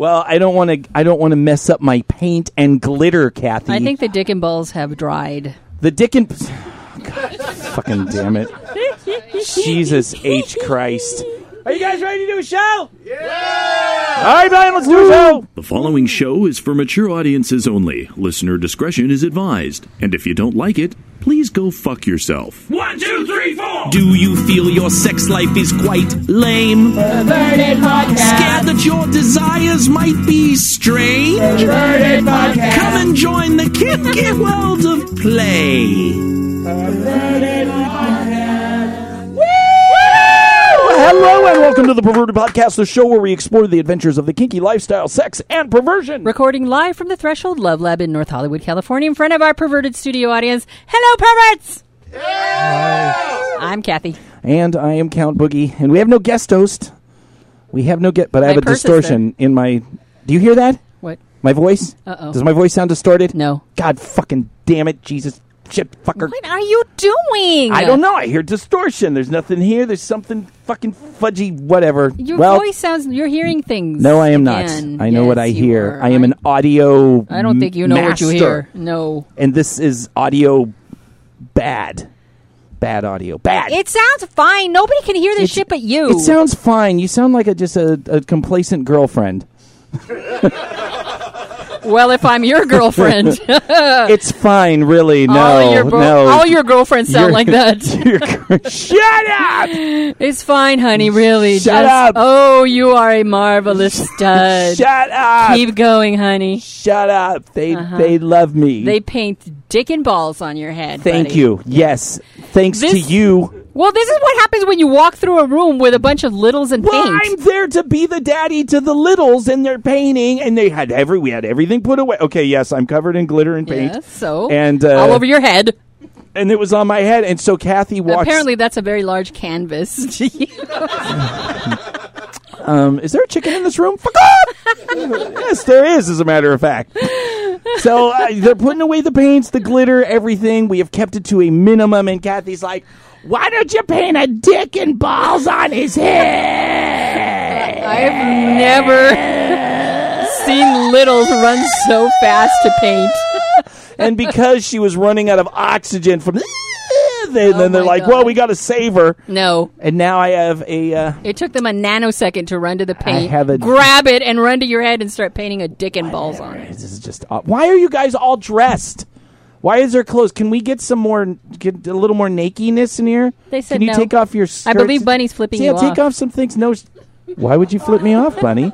Well, I don't want to. I don't want to mess up my paint and glitter, Kathy. I think the dick and balls have dried. the dick and. God, fucking damn it! Jesus H Christ! Are you guys ready to do a show? Yeah! All right, Brian, let's do a show. The following show is for mature audiences only. Listener discretion is advised. And if you don't like it, please go fuck yourself. One, two, three, four. Do you feel your sex life is quite lame? Scared that your desires might be strange? Come and join the kinky world of play. Hello and welcome to the Perverted Podcast, the show where we explore the adventures of the kinky lifestyle, sex, and perversion. Recording live from the Threshold Love Lab in North Hollywood, California, in front of our perverted studio audience. Hello, perverts! I'm Kathy. And I am Count Boogie, and we have no guest host. We have no get, but I have a purse is distortion in my. Do you hear that? What? My voice? Uh-oh. Does my voice sound distorted? No. God fucking damn it, Jesus shit fucker. What are you doing? I don't know. I hear distortion. There's nothing here. There's something fucking fudgy, whatever. Your well, voice sounds. You're hearing things. no, I am again. not. I know Yes, what I hear. are. I am an audio. I don't think you know what you hear. No. And this is audio bad. Bad audio. Bad. It sounds fine. Nobody can hear this It's- shit but you. It sounds fine. You sound like a just a, a complacent girlfriend. well, if I'm your girlfriend, it's fine, really. No, all your bro- no. all your girlfriends sound like that. shut up. It's fine, honey. Really. Shut Just- up. Oh, you are a marvelous stud. Shut up. Keep going, honey. Shut up. They Uh-huh. they love me. They paint dick and balls on your head. Thank buddy. you. Yes. Thanks to you. Well, this is what happens when you walk through a room with a bunch of littles and Well, paint. I'm there to be the daddy to the littles, and they're painting, and they had every we had everything put away. Okay, yes, I'm covered in glitter and paint, Yes, so and uh, all over your head. and it was on my head, and so Kathy walks. Apparently, that's a very large canvas. Um, is there a chicken in this room? Fuck off! yes, there is, as a matter of fact. So uh, they're putting away the paints, the glitter, everything. We have kept it to a minimum, and Kathy's like, "Why don't you paint a dick and balls on his head?" I've never seen littles run so fast to paint. and because she was running out of oxygen from, they, then they're Oh like, God. "Well, we got to save her." No, And now I have a. Uh, it took them a nanosecond to run to the paint, a- grab it, and run to your head and start painting a dick and balls on it. this is just. odd. Why are you guys all dressed? Why is there clothes? Can we get some more, get a little more nakedness in here? They said Can you no. take off your? I believe Bunny's flipping yeah, you take off. off some things. No. Why would you flip me off, Bunny?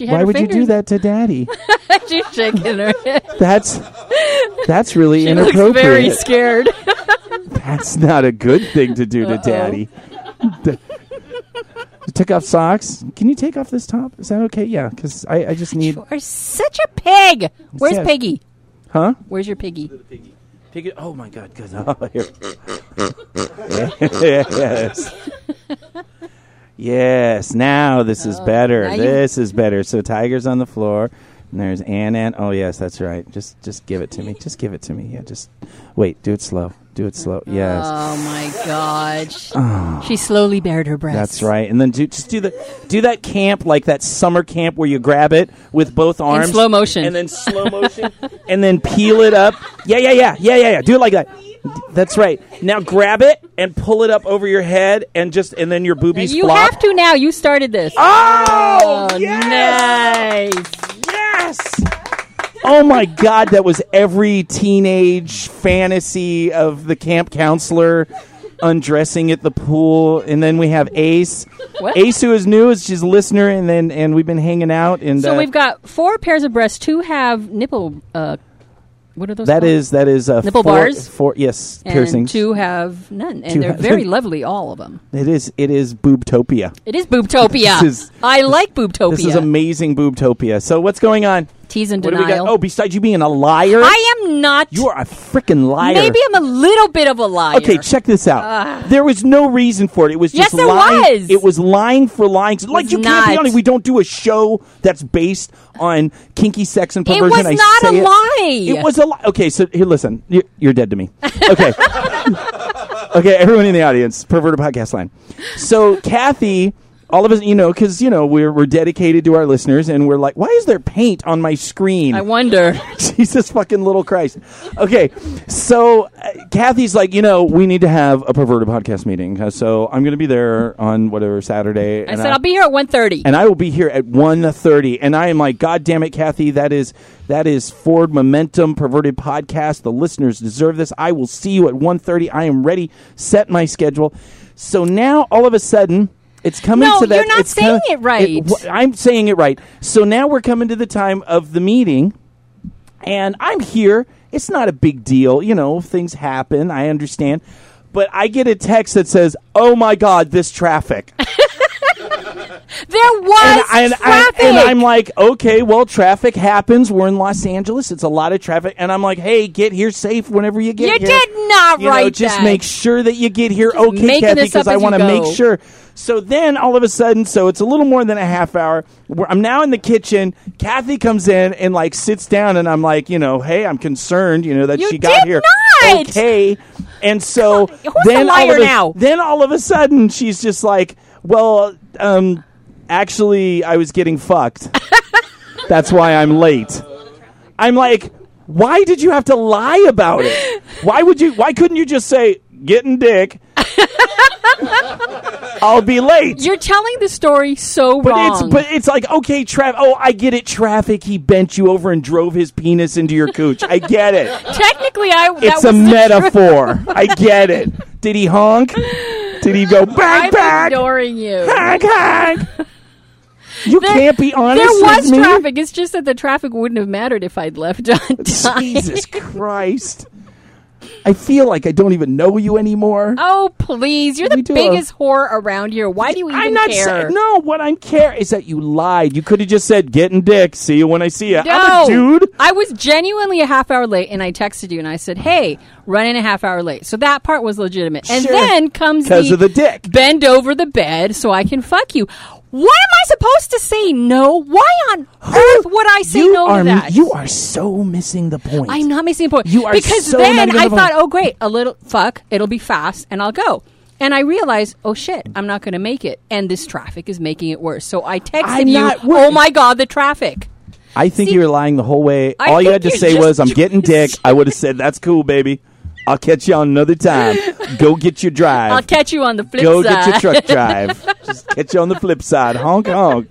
She had Why her would you do that to Daddy? She's shaking her head. That's that's really She looks inappropriate. very scared. That's not a good thing to do to Uh-oh. Daddy. D- You took off socks. Can you take off this top? Is that okay? Yeah, because I, I just need. You're such a pig. Where's Yes. Piggy? Huh? Where's your piggy? Pig- oh my God! Good. Oh, here. yes. Yes. Now this is oh, better. Oh, now you- This is better. So Tiger's on the floor. And there's Ann Ann. Oh yes, that's right. Just just give it to me. Just give it to me. Yeah. Just wait. Do it slow. Do it slow. Yes. Oh my God. Ah. She slowly bared her breasts. That's right. And then do just do the do that camp like that summer camp where you grab it with both arms slow motion. and then slow motion and then peel it up. Yeah, yeah, yeah. Yeah, yeah, yeah. Do it like that. That's right. Now grab it and pull it up over your head and just and then your boobies You flop. have to now. You started this. Oh, Oh, yes. nice. Yes. Oh my God, that was every teenage fantasy of the camp counselor undressing at the pool, and then we have Ace. What? Ace, who is new, is she's a listener, and then and we've been hanging out. And So uh, we've got four pairs of breasts. Two have nipple. Uh, what are those? that called? is that is uh, Nipple four, bars? Four, yes, and piercings. two have none, and Two they're very lovely. All of them. It is it is boobtopia. It is boobtopia. Is- I like boobtopia. This is amazing boobtopia. So what's going on? Tease and What denial. got? Oh, besides you being a liar, I am not. you are a freaking liar. Maybe I'm a little bit of a liar. Okay, check this out. Ah. there was no reason for it. It was Yes, just there lying. was. It was lying for lying. Like you can't be not. honest. We don't do a show that's based on kinky sex and perversion. It was I not a it. lie. It was a lie. Okay, so here, listen. You're, you're dead to me. Okay. okay, everyone in the audience, perverted podcast line. So Kathy all of us, you know, because you know we're we're dedicated to our listeners, and we're like, why is there paint on my screen? I wonder. Jesus fucking little Christ. Okay, so uh, Kathy's like, you know, we need to have a perverted podcast meeting. Uh, so I'm going to be there on whatever Saturday. I said I'll be here at 1.30. and I will be here at 1.30. And I am like, God damn it, Kathy, that is that is Ford Momentum Perverted Podcast. The listeners deserve this. I will see you at 1.30. I am ready. Set my schedule. So now all of a sudden. It's coming No, to that. No, you're not it's saying coming- it right. wh- I'm saying it right. So now we're coming to the time of the meeting, and I'm here. It's not a big deal, you know. Things happen. I understand, but I get a text that says, "Oh my God, this traffic." there was and, and, traffic. and I'm like, okay, well, traffic happens. We're in Los Angeles. It's a lot of traffic, and I'm like, hey, get here safe whenever you get You here. You did not you know, write just that. make sure that you get here Just okay, Kathy, because I want to make sure. So then, all of a sudden, so it's a little more than a half hour. We're, I'm now in the kitchen. Kathy comes in and like sits down, and I'm like, you know, hey, I'm concerned, you know, that You she got did here not! okay. And so Come on, who's then the all liar of a, now? Then all of a sudden, she's just like, well, um, actually, I was getting fucked. That's why I'm late. I'm like, why did you have to lie about it? Why would you? Why couldn't you just say getting dick? I'll be late. You're telling the story so but wrong. it's but it's like okay, Trav. Oh, I get it. Traffic. He bent you over and drove his penis into your cooch. I get it. Technically, I. that It's a metaphor. I get it. Did he honk? Did he go bang I'm bang? ignoring you. Honk honk. You There- can't be honest There was traffic. It's just that the traffic wouldn't have mattered if I'd left on time. Jesus Christ. I feel like I don't even know you anymore. Oh please! You're the biggest whore around here. Why do you even I'm not care? saying no. What I'm care is that you lied. You could have just said "getting dick." See you when I see you. No, I'm a dude. I was genuinely a half hour late, and I texted you and I said, "Hey, running a half hour late." So that part was legitimate. And Sure. then comes the, of the dick. Bend over the bed so I can fuck you. Why am I supposed to say no? Why on earth would I say you no are, to that? You are so missing the point. I'm not missing the point. You are because so then I the thought, point. oh great, a little fuck, it'll be fast, and I'll go. And I realized, oh shit, I'm not going to make it, and this traffic is making it worse. So I texted I'm you, oh my god, the traffic. I think See- you were lying the whole way. I All you had to say was, "I'm getting dick." I would have said, "That's cool, baby. I'll catch you on another time. Go get your drive. I'll catch you on the flip Go side. get your truck drive. Just catch you on the flip side. Honk honk.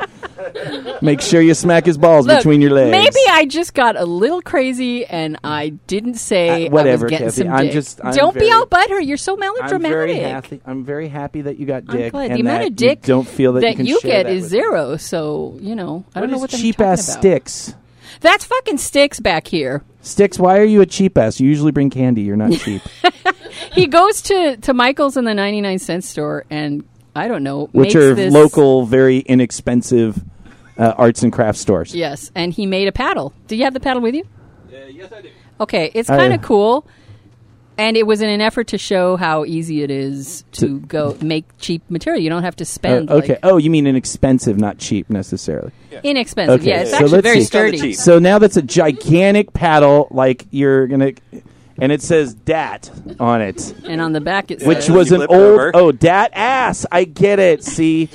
Make sure you smack his balls Look, between your legs. Maybe I just got a little crazy and I didn't say whatever, I was getting Kathy. some I'm dick. just- I'm Don't very- be all butthurt. You're so I'm melodramatic. very happy. I'm very happy that you got I'm dick. glad and the amount that of dick you don't feel that, you, can share get that is zero. So you know, I don't know what cheap ass about. sticks. That's fucking sticks back here. Sticks. Why are you a cheap ass? You usually bring candy. You're not cheap. He goes to to Michael's in the ninety nine cent store and I don't know, Which makes are this, local, very inexpensive uh, arts and crafts stores. Yes, and he made a paddle. Do you have the paddle with you? yes, I do. Okay, it's Oh, kind yeah. of cool. And it was in an effort to show how easy it is to go make cheap material. You don't have to Uh, spend okay. like, oh, you mean inexpensive, not cheap necessarily. inexpensive. Okay, Yeah, it's so actually let's very see. sturdy. So now that's a gigantic paddle, like you're gonna, and it says "dat" on it, And on the back it says, which was You an flip old over. oh dat ass. I get it. See,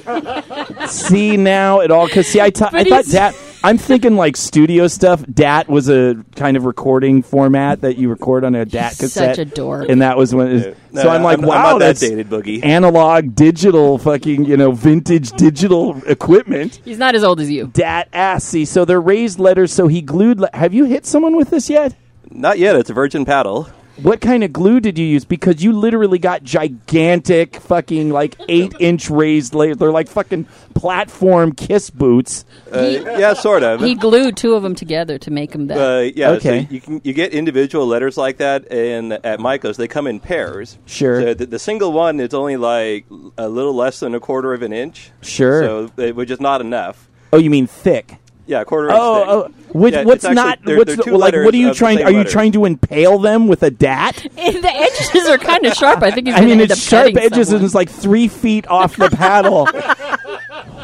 see now it all because see I ta- I But thought he's- dat. I'm thinking like studio stuff. Dat was a kind of recording format that you record on a dat He's cassette. such a dork. And that was when. It was, No, so I'm like, I'm- I'm wow, not that that's dated, Boogie. Analog, digital, fucking, you know, vintage digital equipment. He's not as old as you. Dat ass. See, so they're raised letters. So he glued. Le- Have you hit someone with this yet? Not yet. It's a virgin paddle. What kind of glue did you use? Because you literally got gigantic, fucking like eight inch raised layers. They're like fucking platform kiss boots. Uh, yeah, sort of. He glued two of them together to make them that. Uh, yeah, Okay. so you can you get individual letters like that, and at Michael's they come in pairs. Sure. So the, the single one is only like a little less than a quarter of an inch. Sure. So it, which is not enough. Oh, you mean thick? Yeah, quarter inch. Oh, thick. oh which, Yeah, what's actually- not? they're- what's they're the- like? What are you trying? Are you letter. trying to impale them with a dat? The edges are kind of sharp. I think he's I mean, end it's up sharp edges someone. and it's like three feet off the paddle.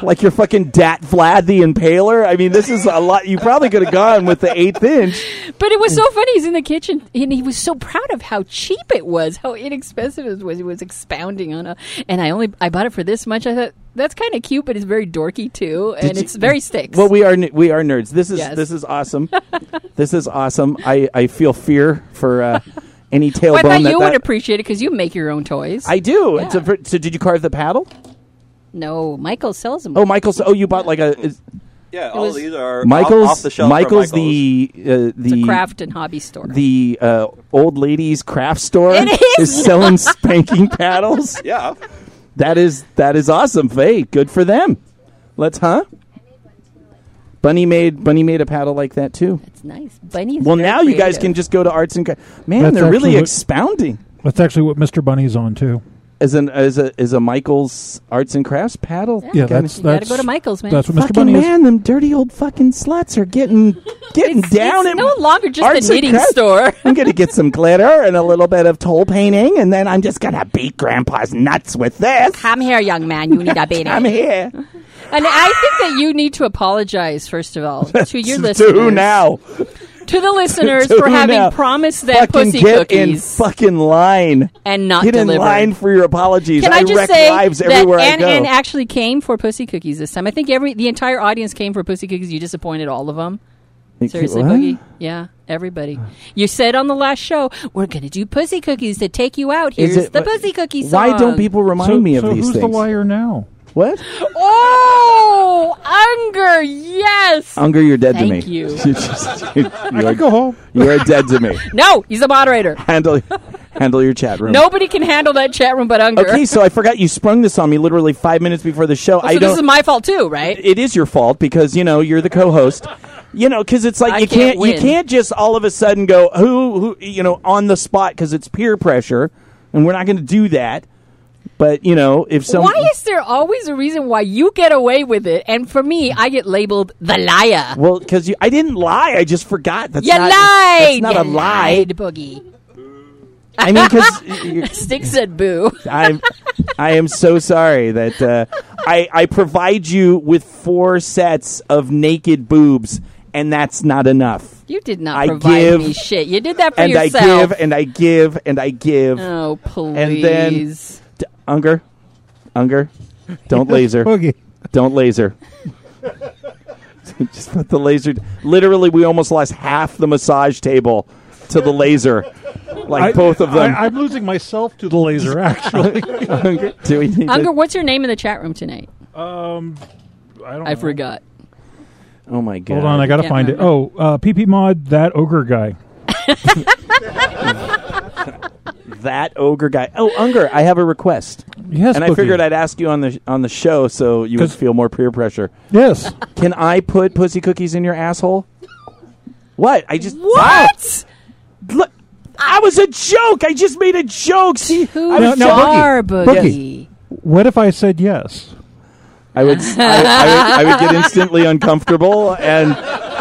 Like you're fucking Dat Vlad the Impaler. I mean, this is a lot. You probably could have gone with the eighth inch. But it was so funny. He's in the kitchen and he was so proud of how cheap it was, how inexpensive it was. He was expounding on a, and I only I bought it for this much. I thought that's kind of cute, but it's very dorky too, and you- it's very sticks. Well, we are we are nerds. This is Yes. this is awesome. this is awesome. I, I feel fear for uh, any Well, I tailbone thought you that would appreciate it because you make your own toys. I do. Yeah. A, so did you carve the paddle? No, Michael sells them. Oh, Michael's. Oh, you bought like a is, Yeah, all was- these are Michael's. off, off the shelf. Michael's from the uh, it's the a craft and hobby store. the uh, old ladies craft store It is selling spanking paddles. Yeah, That is that is awesome. Hey, good for them. Let's huh? Bunny made Bunny made a paddle like that too. That's nice. Bunny. Well, very now you guys can just go to arts and cra- man, That's they're really actually what- expounding. That's actually what Mr. Bunny's on too. As an as a is a Michael's arts and crafts paddle. Yeah, Kinda- that's You gotta that's go to Michael's, man. That's what Mr. fucking Bunny is. man. Them dirty old fucking sluts are getting getting It's, down. it's at no longer just arts a and knitting crafts. store. I'm gonna get some glitter and a little bit of tole painting, and then I'm just gonna beat Grandpa's nuts with this. Come here, young man. You need a beating. I'm here. And I think that you need to apologize first of all to your listeners. to who now? To the listeners To for having now? promised them fucking pussy get in cookies fucking line. and not Get in line for your apologies. Can I, just wreck say lives that everywhere Ann, I go. Ann actually came for pussy cookies this time? I think every the entire audience came for pussy cookies. You disappointed all of them. Seriously, What? Boogie? Yeah, everybody. You said on the last show, we're going to do pussy cookies to take you out. Is Here's it- the pussy cookie song. Why don't people remind so, me of so these who's things? the liar now? What? Oh, Unger, yes. Unger, you're dead Thank to me. you. you just, you, I are, can go home. you are dead to me. No, he's a moderator. Handle, handle your chat room. Nobody can handle that chat room but Unger. Okay, so I forgot you sprung this on me literally five minutes before the show. so I this don't. this is my fault too, right? it is your fault because you know you're the co-host. You know, because it's like I you can't can't, you win. can't just all of a sudden go who who you know on the spot because it's peer pressure, and we're not going to do that. But you know, if some why is there always a reason why you get away with it, and for me, I get labeled the liar? well, because I didn't lie, I just forgot. That's You not, lied. That's not you a lie. lied, Boogie. I mean, because Stick said boo. I'm I am so sorry that uh, I I provide you with four sets of naked boobs, and that's not enough. You did not I provide give- me shit. You did that for And I give and I give and I give. oh please. And then- Unger, Unger, don't laser, Boogie. don't laser. Just put the laser. Literally, we almost lost half the massage table to the laser, like I- both of them. I, am losing myself to the laser. Actually, Unger, do we need to- Unger, what's your name in the chat room tonight? um, I don't. I know. forgot. oh my god! Hold on, I gotta Can't find it. Oh, uh, PP mod that ogre guy. that ogre guy. Oh, Unger, I have a request. Yes, and I Boogie. figured I'd ask you on the on the show so you would feel more peer pressure. Yes. Can I put pussy cookies in your asshole? What? I just What? Ah, look, I was a joke. I just made a joke. See, Who I Now- was now, joking. are Boogie. Boogie? What if I said yes? I would, I, I would, I would get instantly uncomfortable and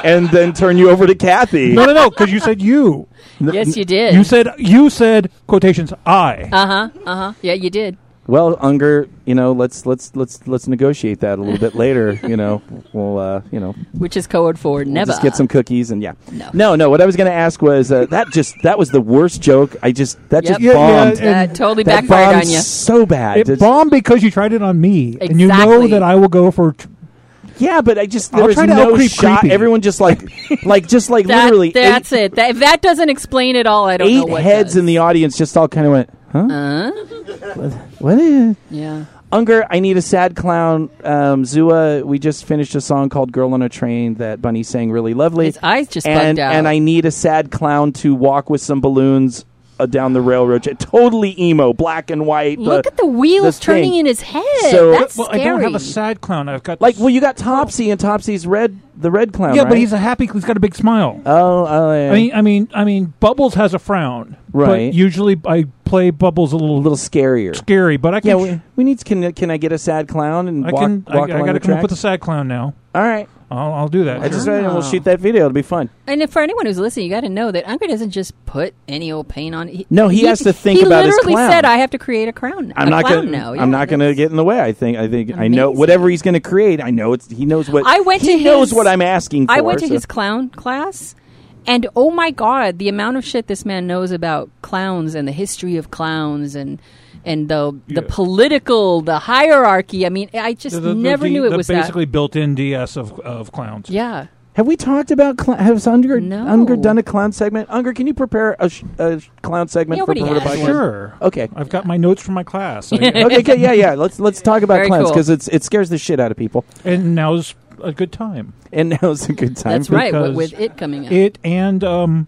and then turn you over to Kathy. No, no, no, because you said you. Yes, you did. You said you said quotations. I. Uh huh. Uh huh. Yeah, you did. Well, Unger, you know, let's let's let's let's negotiate that a little bit later. You know, we'll uh, you know Which is code for we'll never. just get some cookies and yeah. No. no, no. What I was going to ask was uh, that just that was the worst joke. I just that Yep. just Yeah, yeah, bombed. That totally that backfired on you. so bad. It It's- bombed because you tried it on me, and you know that I will go for. Tr- Yeah, but I just I'll was try to no out-creep shot. creepy. Everyone just like, like just like That- literally that's eight, it. That, if that doesn't explain it all, I don't know eight what heads does. in the audience just all kind of went, huh? Uh, What? what is? yeah. Unger, I need a sad clown. Um, Zua, we just finished a song called "Girl on a Train" that Bunny sang really lovely. His eyes just and bugged out. and I need a sad clown to walk with some balloons uh, down the railroad. Totally emo, black and white. Look uh, at the wheels the turning in his head. So- That's well, scary. I don't have a sad clown. I've got like. Well, you got Topsy and Topsy's red, the red clown. yeah, right? but he's a happy. He's got a big smile. oh, oh yeah. I mean, I mean, I mean, Bubbles has a frown. Right. But usually, I play Bubbles a little, a little, little scarier. scary. But I Yeah, can. we, we need. Can can I get a sad clown and I walk? can. I, walk I along got to the come up with a sad clown now. All right. I'll, I'll do that. I just sure. and we'll shoot that video. It'll be fun. And if, for anyone who's listening, you got to know that Unger doesn't just put any old paint on. He, No, he has to think he about his literally said, "I have to create a crown." I'm a not gonna. Yeah, I'm not gonna get in the way. I think. I think. I know whatever he's gonna create. I know it's. He knows what. I went he to knows what I'm asking for. I went to so- his clown class, and oh my god, the amount of shit this man knows about clowns and the history of clowns and and the the Yeah. political, the hierarchy. I mean, I just The- the- the never D- knew it the was basically that. built-in DS of of clowns. Yeah. Have we talked about cl- has Unger No. Unger done a clown segment? Unger, can you prepare a, sh- a sh- clown segment He for already Perverted has Podcast? one. Sure. Okay. I've got my notes from my class. Okay, okay, yeah, yeah. Let's let's talk about Very clowns cool. because it's it scares the shit out of people, and now's a good time. and now's a good time. That's right. With, with it coming out, It and um,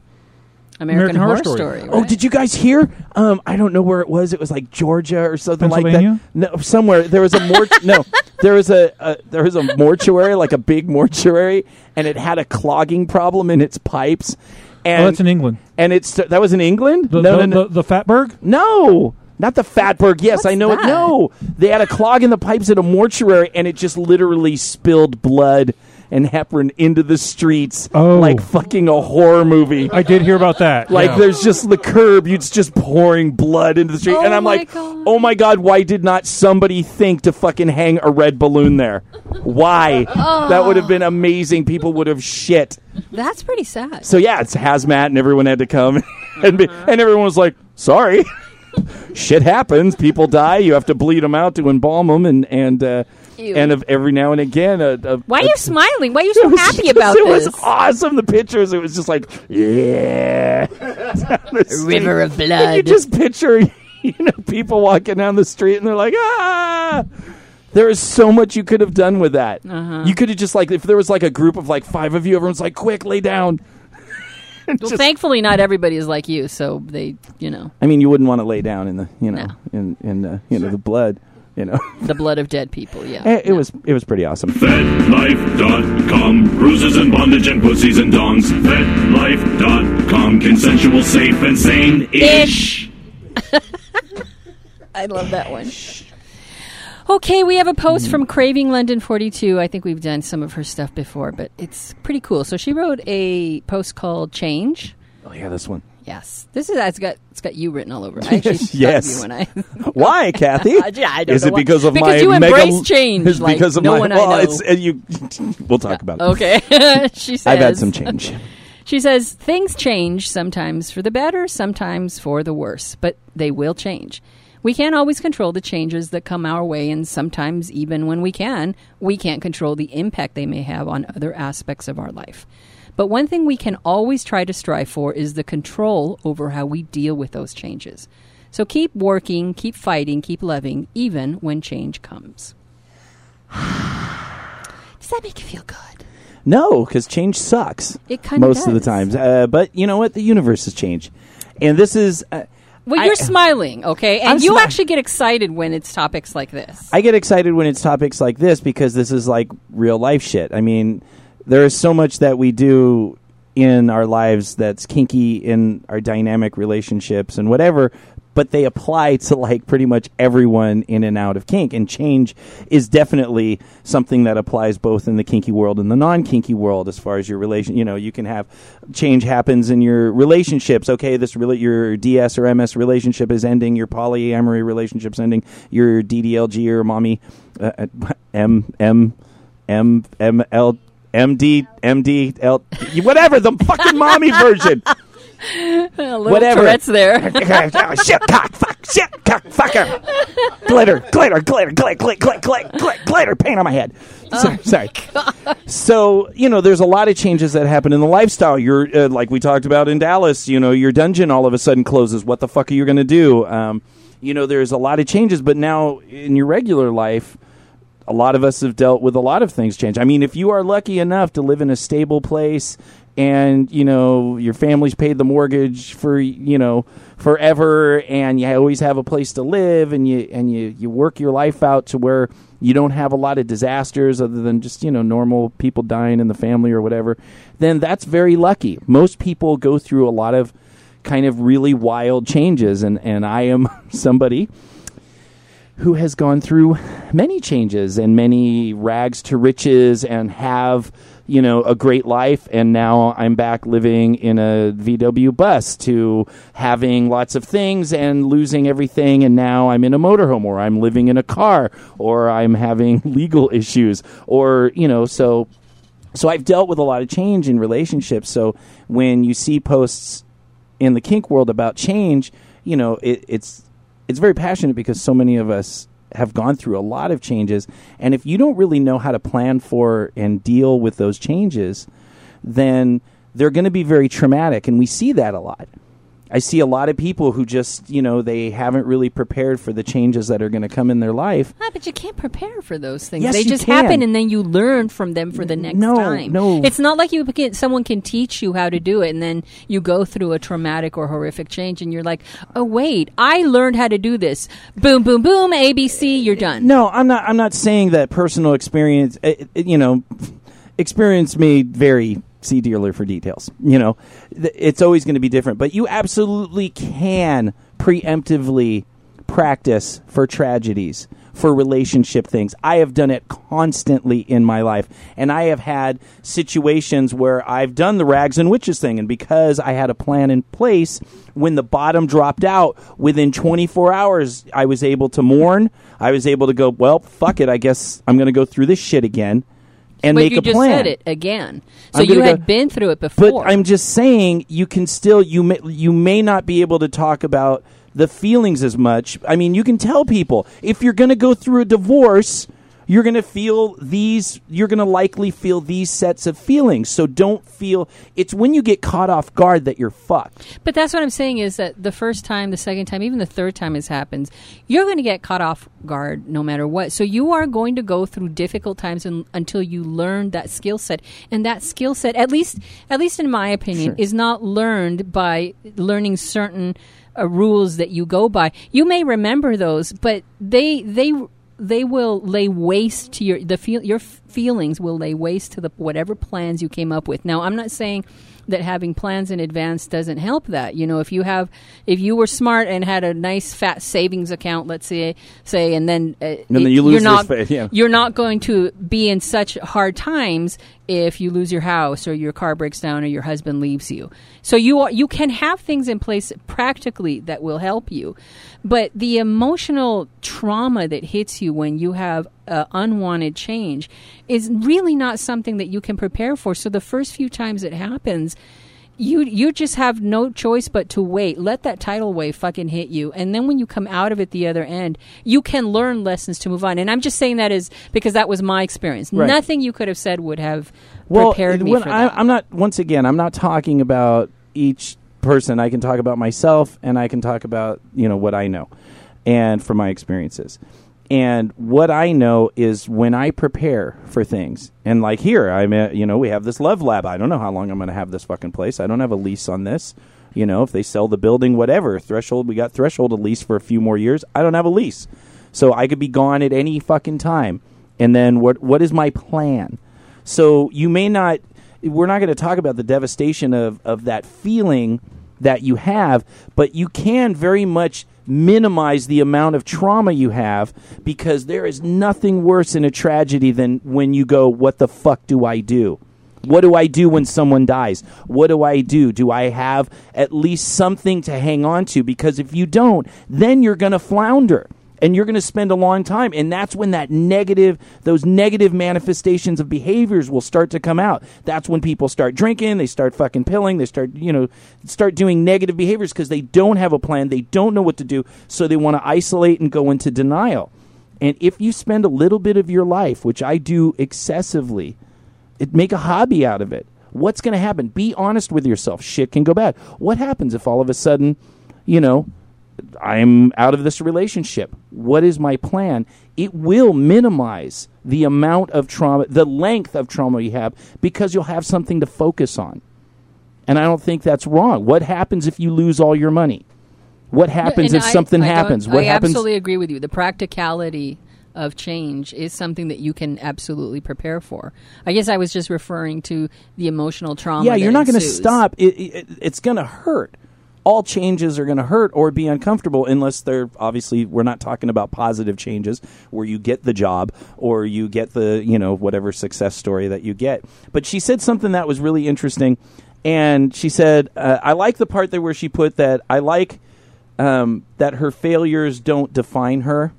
American, American Horror, Horror Story. Story. Oh, did you guys hear? Um, I don't know where it was. It was like Georgia or something like that. No, somewhere there was a mort. no, there was a, a there was a mortuary, like a big mortuary, and it had a clogging problem in its pipes. And oh, that's in England. and it's that was in England. The, no, the, no, no, the, the Fatberg. no, not the Fatberg. Yes, What's I know it. No, they had a clog in the pipes at a mortuary, and it just literally spilled blood and heparin into the streets, Oh. like fucking a horror movie. I did hear about that. Like yeah. there's just the curb, it's just pouring blood into the street, Oh and I'm like, God. oh my god, why did not somebody think to fucking hang a red balloon there? Why? That would have been amazing. People would have shit. That's pretty sad. So yeah, it's hazmat, and everyone had to come, and be, and everyone was like, sorry. Shit happens. People die. You have to bleed them out to embalm them, and and uh, Ew. and of every now and again, a, a, Why are a- you smiling? Why are you so happy just- about it this? It was awesome. The pictures, it was just like, yeah. Down the street. River of And you just picture, you know, people walking down the street and they're like, ah. There is so much you could have done with that. Uh-huh. You could have just like, if there was like a group of like five of you, everyone's like, quick, lay down. Well, just- thankfully, not everybody is like you, so they, you know, I mean, you wouldn't want to lay down in the, you know, No. in in uh, you know the blood, you know. the blood of dead people. Yeah, eh, it, it No. was it was pretty awesome. FetLife.com. Bruises and bondage and pussies and dongs. FetLife.com. Consensual, safe, and sane ish. I love that one. Okay, we have a post from Craving London 42. I think we've done some of her stuff before, but it's pretty cool. So she wrote a post called Change. Oh yeah, this one. Yes. This is it's got it's got you written all over. it. I actually Yes. you when I Why, Kathy? Yeah, I don't is know it why. because of Because my you mega- embrace change, Is like because of no my one I well, know. it's uh, you. We'll talk about it. Okay. she says I've had some change. She says things change sometimes for the better, sometimes for the worse, but they will change. We can't always control the changes that come our way, and sometimes, even when we can, we can't control the impact they may have on other aspects of our life. But one thing we can always try to strive for is the control over how we deal with those changes. So keep working, keep fighting, keep loving, even when change comes. Does that make you feel good? No, because change sucks. It kinda most of the times. Uh, but you know what? The universe has changed, and this is. Uh, Well, you're smiling, okay? And I'm you smi- actually get excited when it's topics like this. I get excited when it's topics like this because this is like real life shit. I mean, there is so much that we do in our lives that's kinky in our dynamic relationships and whatever, but they apply to like pretty much everyone in and out of kink. And change is definitely something that applies both in the kinky world and the non kinky world as far as your relation. You know, you can have change happens in your relationships. Okay, this really your DS or MS relationship is ending. Your polyamory relationship's ending. Your DDLG or mommy uh, uh, M M M M L. MD, MD, L, whatever the fucking mommy version. Whatever. Tourette's there. Oh, shit, cock, fuck, shit, cock, fucker. glitter, glitter, glitter, glitter, glitter, glitter, glitter, glitter, paint on my head. Sorry, sorry. So, you know, there's a lot of changes that happen in the lifestyle. You're, uh, like we talked about in Dallas, you know, your dungeon all of a sudden closes. What the fuck are you going to do? Um, you know, there's a lot of changes, but now in your regular life, a lot of us have dealt with a lot of things change. I mean, if you are lucky enough to live in a stable place and, you know, your family's paid the mortgage for, you know, forever and you always have a place to live and you and you you work your life out to where you don't have a lot of disasters other than just, you know, normal people dying in the family or whatever, then that's very lucky. Most people go through a lot of kind of really wild changes and and I am somebody who has gone through many changes and many rags to riches and have you know, a great life, and now I'm back living in a VW bus to having lots of things and losing everything, and now I'm in a motorhome, or I'm living in a car, or I'm having legal issues, or you know, so so I've dealt with a lot of change in relationships. So when you see posts in the kink world about change, you know, it, it's it's very passionate because so many of us have gone through a lot of changes, and if you don't really know how to plan for and deal with those changes, then they're going to be very traumatic, and we see that a lot. I see a lot of people who just, you know, they haven't really prepared for the changes that are going to come in their life. Ah, but you can't prepare for those things. Yes, they just can. happen, and then you learn from them for the next No, time. no. it's not like you can, someone can teach you how to do it, and then you go through a traumatic or horrific change, and you're like, "Oh wait, I learned how to do this." Boom, boom, boom. ABC, you're done. No, I'm not. I'm not saying that personal experience. uh, uh, You know, experience may vary. See dealer for details. You know, it's always going to be different. But you absolutely can preemptively practice for tragedies, for relationship things. I have done it constantly in my life, and I have had situations where I've done the rags and witches thing, and because I had a plan in place, when the bottom dropped out within 24 hours, I was able to mourn. I was able to go, well, fuck it. I guess I'm going to go through this shit again. And but make you just said it again, so you had go- been through it before. But. I'm just saying you can still you may you may not be able to talk about the feelings as much. I mean, you can tell people if you're going to go through a divorce, you're going to feel these you're going to likely feel these sets of feelings. So don't feel it's when you get caught off guard that you're fucked. But that's what I'm saying is that the first time, the second time, even the third time this happens, you're going to get caught off guard no matter what. So you are going to go through difficult times un until you learn that skill set. And that skill set, at least, at least in my opinion, is not learned by learning certain uh, rules that you go by. You may remember those, but they they they will lay waste to your the feel your feelings will lay waste to the whatever plans you came up with. Now, I'm not saying that having plans in advance doesn't help that. You know, if you have if you were smart and had a nice fat savings account, let's say say and then uh, then you lose you're not yeah. you're not going to be in such hard times if you lose your house or your car breaks down or your husband leaves you. So you are, you can have things in place practically that will help you. But the emotional trauma that hits you when you have uh, unwanted change is really not something that you can prepare for. So the first few times it happens, you you just have no choice but to wait. Let that tidal wave fucking hit you, and then when you come out of it the other end, you can learn lessons to move on. And I'm just saying that is because that was my experience. Right. Nothing you could have said would have well, prepared me for I, that. I'm not. Once again, I'm not talking about each person. I can talk about myself, and I can talk about you know what I know, and from my experiences. And what I know is when I prepare for things, and like here, I'm, uh, you know, we have this love lab. I don't know how long I'm going to have this fucking place. I don't have a lease on this. You know, if they sell the building, whatever threshold, we got threshold a lease for a few more years. I don't have a lease, so I could be gone at any fucking time. And then what? What is my plan? So you may not. We're not going to talk about the devastation of of that feeling that you have, but you can very much minimize the amount of trauma you have because there is nothing worse in a tragedy than when you go, "What the fuck do I do?" What do I do when someone dies? What do I do? Do I have at least something to hang on to? Because if you don't, then you're going to flounder and you're going to spend a long time. And that's when that negative those negative manifestations of behaviors will start to come out. That's when people start drinking they start fucking pilling they start you know start doing negative behaviors because they don't have a plan they don't know what to do so they want to isolate and go into denial. And if you spend a little bit of your life which i do excessively it, make a hobby out of it. What's going to happen? Be honest with yourself. Shit can go bad. What happens if all of a sudden you know I'm out of this relationship. What is my plan? It will minimize the amount of trauma, the length of trauma you have, because you'll have something to focus on. And I don't think that's wrong. What happens if you lose all your money? What happens And if I- something I happens? What I happens? absolutely agree with you. The practicality of change is something that you can absolutely prepare for. I guess I was just referring to the emotional trauma. yeah, you're not going to stop. It, it, it's going to hurt. All changes are going to hurt or be uncomfortable unless they're obviously we're not talking about positive changes where you get the job or you get the you know whatever success story that you get but she said something that was really interesting and she said uh, i like the part there where she put that i like um, that her failures don't define her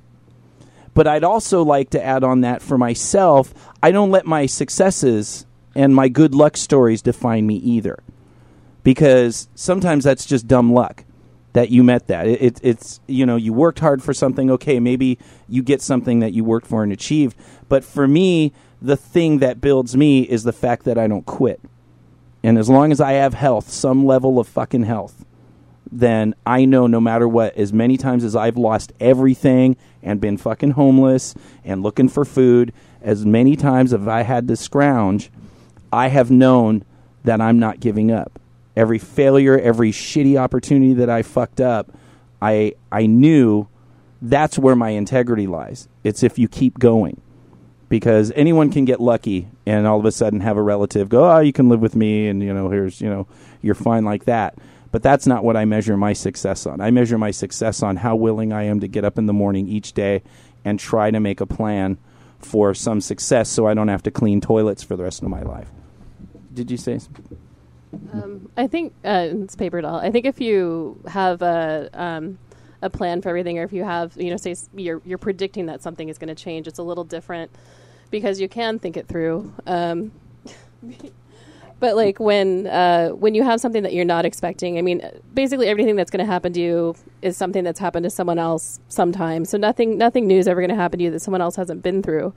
but I'd also like to add on that for myself, I don't let my successes and my good luck stories define me either. Because sometimes that's just dumb luck that you met that. It, it, it's, you know, you worked hard for something, okay, maybe you get something that you worked for and achieved. But for me, the thing that builds me is the fact that I don't quit. And as long as I have health, some level of fucking health, then I know no matter what, as many times as I've lost everything and been fucking homeless and looking for food, as many times as I had to scrounge, I have known that I'm not giving up. Every failure, every shitty opportunity that I fucked up, I I knew that's where my integrity lies. It's if you keep going. Because anyone can get lucky and all of a sudden have a relative go, "Oh, you can live with me and you know, here's, you know, you're fine like that." But that's not what I measure my success on. I measure my success on how willing I am to get up in the morning each day and try to make a plan for some success so I don't have to clean toilets for the rest of my life. Did you say? something? Um, I think uh, it's paper doll. I think if you have a um, a plan for everything, or if you have, you know, say you're you're predicting that something is going to change, it's a little different because you can think it through. Um, but like when uh, when you have something that you're not expecting, I mean, basically everything that's going to happen to you is something that's happened to someone else sometime. So nothing nothing new is ever going to happen to you that someone else hasn't been through.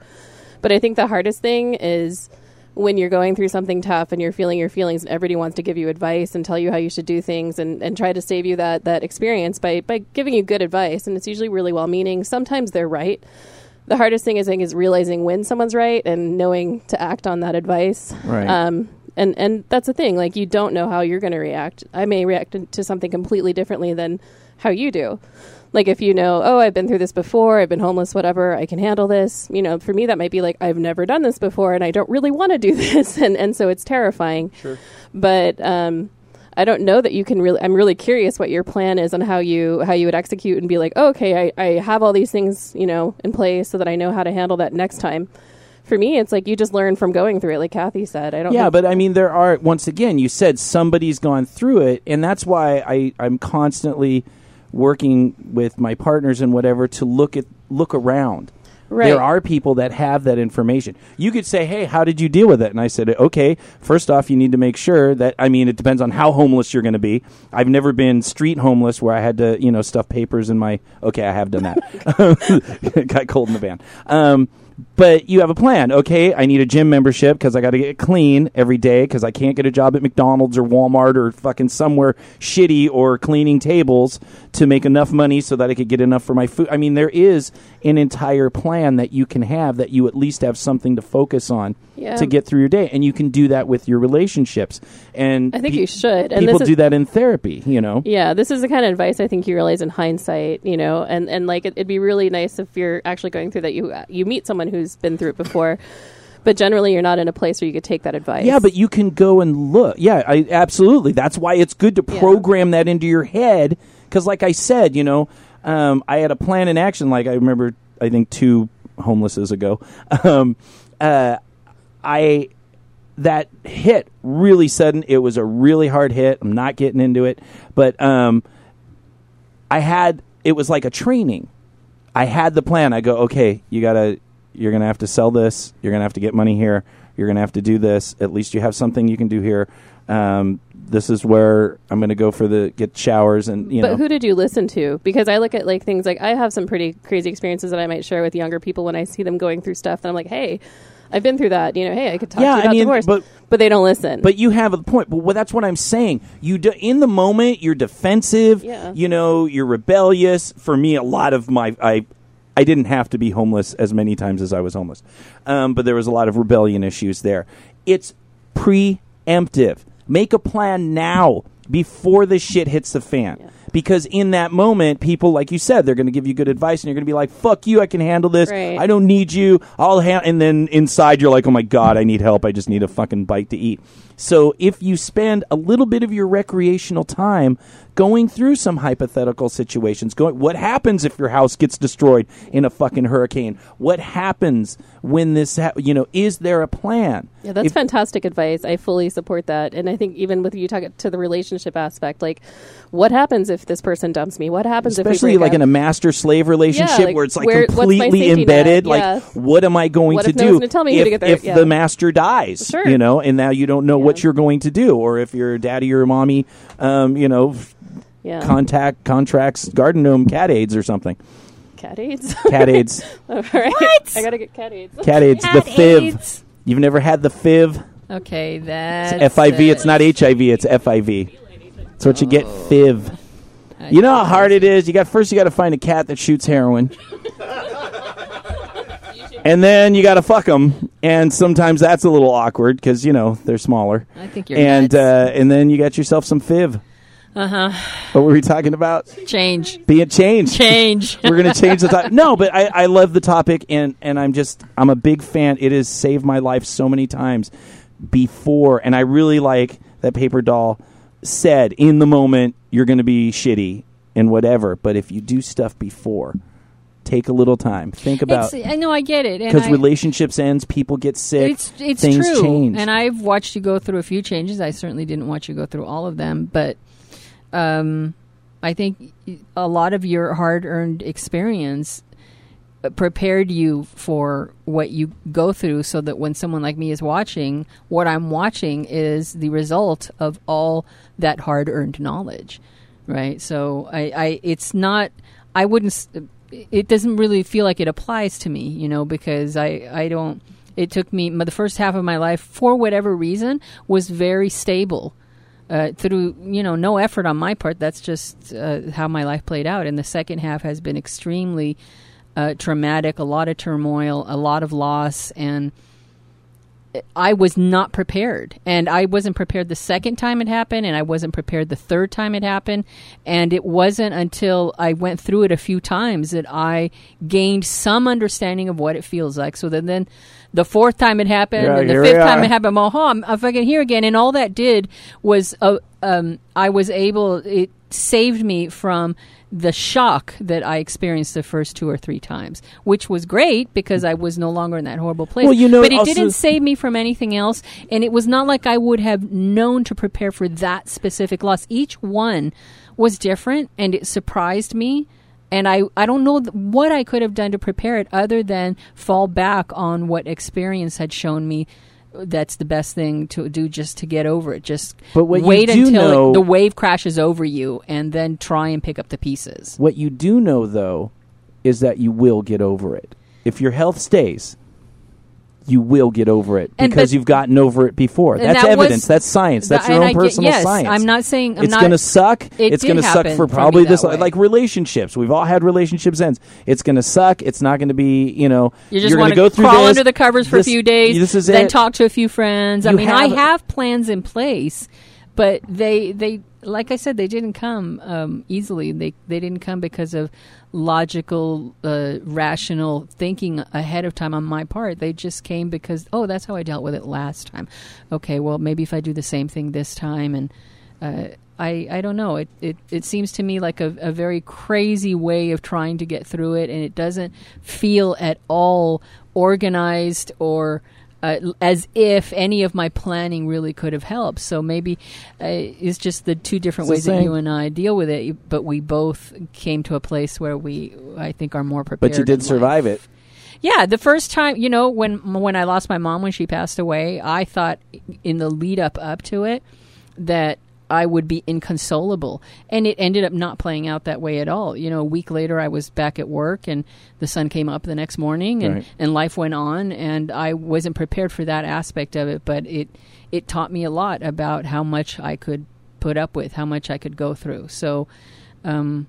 But I think the hardest thing is when you're going through something tough and you're feeling your feelings and everybody wants to give you advice and tell you how you should do things and, and try to save you that, that experience by, by giving you good advice. And it's usually really well meaning. Sometimes they're right. The hardest thing I think is realizing when someone's right and knowing to act on that advice. Right. Um, and, and that's the thing, like you don't know how you're going to react. I may react to something completely differently than how you do. Like if you know, oh, I've been through this before, I've been homeless, whatever, I can handle this. You know, for me that might be like I've never done this before and I don't really want to do this and and so it's terrifying. Sure. But um I don't know that you can really I'm really curious what your plan is on how you how you would execute and be like, oh, okay, I, I have all these things, you know, in place so that I know how to handle that next time. For me, it's like you just learn from going through it, like Kathy said. I don't Yeah, but I mean, there are once again, you said somebody's gone through it, and that's why I I'm constantly working with my partners and whatever to look at look around. Right. There are people that have that information. You could say, "Hey, how did you deal with it?" And I said, "Okay, first off, you need to make sure that I mean, it depends on how homeless you're going to be. I've never been street homeless where I had to, you know, stuff papers in my. Okay, I have done that. Got cold in the van. Um, but you have a plan. Okay, I need a gym membership because I got to get clean every day because I can't get a job at McDonald's or Walmart or fucking somewhere shitty or cleaning tables to make enough money so that I could get enough for my food. I mean, there is an entire plan that you can have that you at least have something to focus on Yeah. to get through your day, and you can do that with your relationships. And I think pe- you should. And People this is- do that in therapy. You know. Yeah, this is the kind of advice I think you realize in hindsight, you know, and, and like it, it'd be really nice if you're actually going through that you you meet someone who's been through it before, but generally you're not in a place where you could take that advice. Yeah, but you can go and look. Yeah, I, absolutely. That's why it's good to Yeah. program that into your head. Because, like I said, you know, um, I had a plan in action. Like I remember, I think two homelesses ago, um, uh, I that hit really sudden. It was a really hard hit. I'm not getting into it, but um, I had it was like a training. I had the plan. I go, okay, you gotta, you're gonna have to sell this. You're gonna have to get money here. You're gonna have to do this. At least you have something you can do here. Um, this is where I'm gonna go for the get showers and you but know. who did you listen to? Because I look at like things like I have some pretty crazy experiences that I might share with younger people when I see them going through stuff. And I'm like, hey, I've been through that. You know, hey, I could talk Yeah, to you about I mean, divorce, but- but they don't listen. But you have a point. But well, that's what I'm saying. You do, in the moment, you're defensive. Yeah. You know, you're rebellious. For me, a lot of my I. I didn't have to be homeless as many times as I was homeless, um, but there was a lot of rebellion issues there. It's preemptive. Make a plan now before the shit hits the fan. Yeah. because in that moment, people, like you said, they're going to give you good advice, and you're going to be like, "Fuck you, I can handle this. Right. I don't need you. I'll ha-. And then inside, you're like, "Oh my god, I need help. I just need a fucking bite to eat." So if you spend a little bit of your recreational time going through some hypothetical situations, going, what happens if your house gets destroyed in a fucking hurricane? What happens when this, ha- you know, is there a plan? Yeah, that's If- fantastic advice. I fully support that. And I think even with you talking to the relationship aspect, like what happens if this person dumps me? What happens especially if we break like in a master slave relationship like, where it's like where- completely net? embedded Yeah. like what am i going What to no do gonna tell me if, to get there? if Yeah. the master dies Sure. you know and now you don't know what you're going to do or if your daddy or mommy um, you know yeah. contact contracts garden gnome cat aids or something cat aids. cat aids All right. I gotta get cat aids. cat aids the Cat fiv you've never had the fiv Okay, that's fiv it's not hiv it's fiv it's what you get fiv you know how hard it is. You got first. You got to find a cat that shoots heroin, and then you got to fuck them. And sometimes that's a little awkward because you know they're smaller. I think you're and nuts. uh, and then you got yourself some fiv. Uh huh. What were we talking about? Change. Being change. Change. We're gonna change the topic. No, but I, I love the topic, and and I'm just I'm a big fan. It has saved my life so many times before, and I really like that paper doll said in the moment you're going to be shitty and whatever, but if you do stuff before, take a little time, think about It's, I know I get it. because relationships ends, people get sick, It's it's things true, change. and I've watched you go through a few changes. I certainly didn't watch you go through all of them, but um, I think a lot of your hard-earned experience uh, prepared you for what you go through, so that when someone like me is watching, what I'm watching is the result of all that hard-earned knowledge, right? So I, I it's not. I wouldn't. It doesn't really feel like it applies to me, you know, because I I don't. It took me the first half of my life for whatever reason was very stable. Uh, through you know no effort on my part that's just uh, how my life played out and the second half has been extremely uh, traumatic a lot of turmoil a lot of loss and I was not prepared. And I wasn't prepared the second time it happened, and I wasn't prepared the third time it happened. And it wasn't until I went through it a few times that I gained some understanding of what it feels like. So then, then the fourth time it happened, Yeah, and the fifth time it happened, oh, I'm, I'm fucking here again. And all that did was uh, um, I was able, it saved me from the shock that I experienced the first two or three times, which was great because I was no longer in that horrible place. Well, you know, but it didn't save me from anything else, and it was not like I would have known to prepare for that specific loss. Each one was different, and it surprised me. And I, I don't know th- what I could have done to prepare it other than fall back on what experience had shown me uh, that's the best thing to do just to get over it. Just But wait until it- the wave crashes over you and then try and pick up the pieces. What you do know, though, is that you will get over it. If your health stays, you will get over it And because but- you've gotten over it before. That's that was- evidence. That's science. That's Th- your own I get- personal yes, science. I'm not saying I'm it's going to suck. It it's going to suck for probably this way. like relationships. We've all had relationships ends. It's going to suck. It's not going to be you know. You just want going to go through crawl this. under the covers for This- a few days, This is then it. talk to a few friends. I You mean, I have- have plans in place, but they they like I said, they didn't come um, easily. They they didn't come because of logical, uh, rational thinking ahead of time on my part. They just came because oh, that's how I dealt with it last time. Okay, well maybe if I do the same thing this time and. Uh, I, I don't know. It, it it seems to me like a, a very crazy way of trying to get through it, and it doesn't feel at all organized or uh, as if any of my planning really could have helped. So maybe uh, it's just the two different ways that you and I deal with it. But we both came to a place where we, I think, are more prepared. but you did survive it. Yeah, the first time, you know, when when I lost my mom when she passed away, I thought in the lead up up to it that I would be inconsolable, and it ended up not playing out that way at all. You know, a week later, I was back at work, and the sun came up the next morning, and, Right. and life went on, and I wasn't prepared for that aspect of it, but it it taught me a lot about how much I could put up with, how much I could go through. So. Um,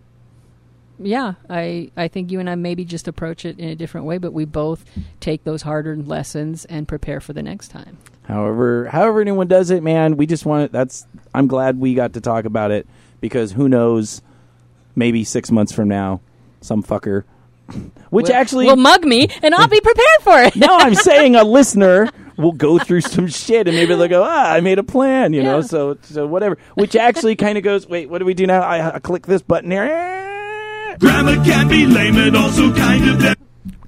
yeah, I I think you and I maybe just approach it in a different way, but we both take those hard earned lessons and prepare for the next time. However, however anyone does it, man, we just want it. That's. I'm glad we got to talk about it because who knows maybe six months from now, some fucker, which will, actually will mug me, and I'll be prepared for it. no, I'm saying a listener will go through some shit and maybe they'll go, ah, I made a plan, you know, so so whatever. Which actually kind of goes, wait, what do we do now? I, I click this button here. Grammar can be lame and also kind of dead.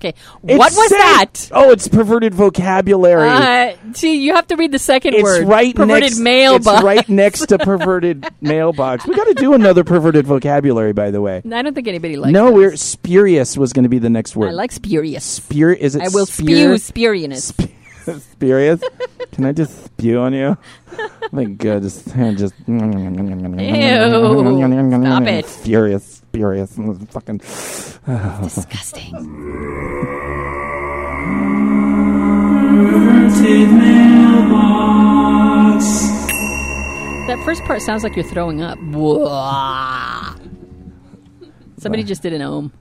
Okay, It what was that? Oh, it's perverted vocabulary. Uh, see, you have to read the second it's word. right perverted next. mailbox. It's right next to perverted mailbox. We got to do another perverted vocabulary, by the way. I don't think anybody likes. no, those. we're spurious was going to be the next word. I like spurious. Spur. Is it? I will spew spurious. Spurious. Can I just spew on you? My God, just just. Stop it. Furious, spurious, fucking. Disgusting. That first part sounds like you're throwing up. Somebody just did an ohm.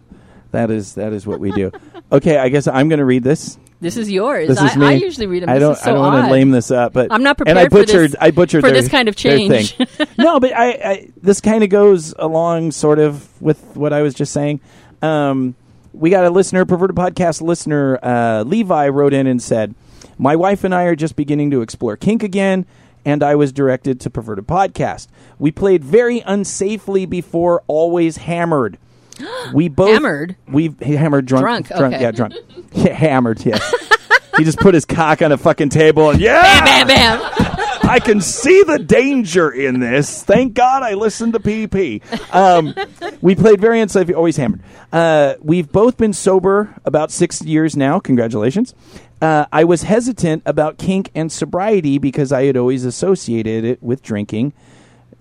That is that is what we do. Okay, I guess I'm going to read this. This is yours. This is I. I usually read them. I don't. is so I don't want to lame this up, but I'm not prepared. And I prepared for this- butchered. I butchered for their- this kind of change. thing. no, but I, I this kind of goes along sort of with what I was just saying. Um, we got a listener, perverted podcast listener, uh, Levi wrote in and said, "My wife and I are just beginning to explore kink again." And I was directed to Perverted Podcast. We played very unsafely before Always Hammered. We both Hammered? We hammered drunk. Drunk, drunk okay. yeah, drunk. Yeah, hammered. Yes. he just put his cock on a fucking table and yeah, Bam, bam. bam. I can see the danger in this. Thank God I listened to PP. Um, we played very unsafe. Always hammered. Uh, we've both been sober about six years now. Congratulations. Uh, I was hesitant about kink and sobriety because I had always associated it with drinking.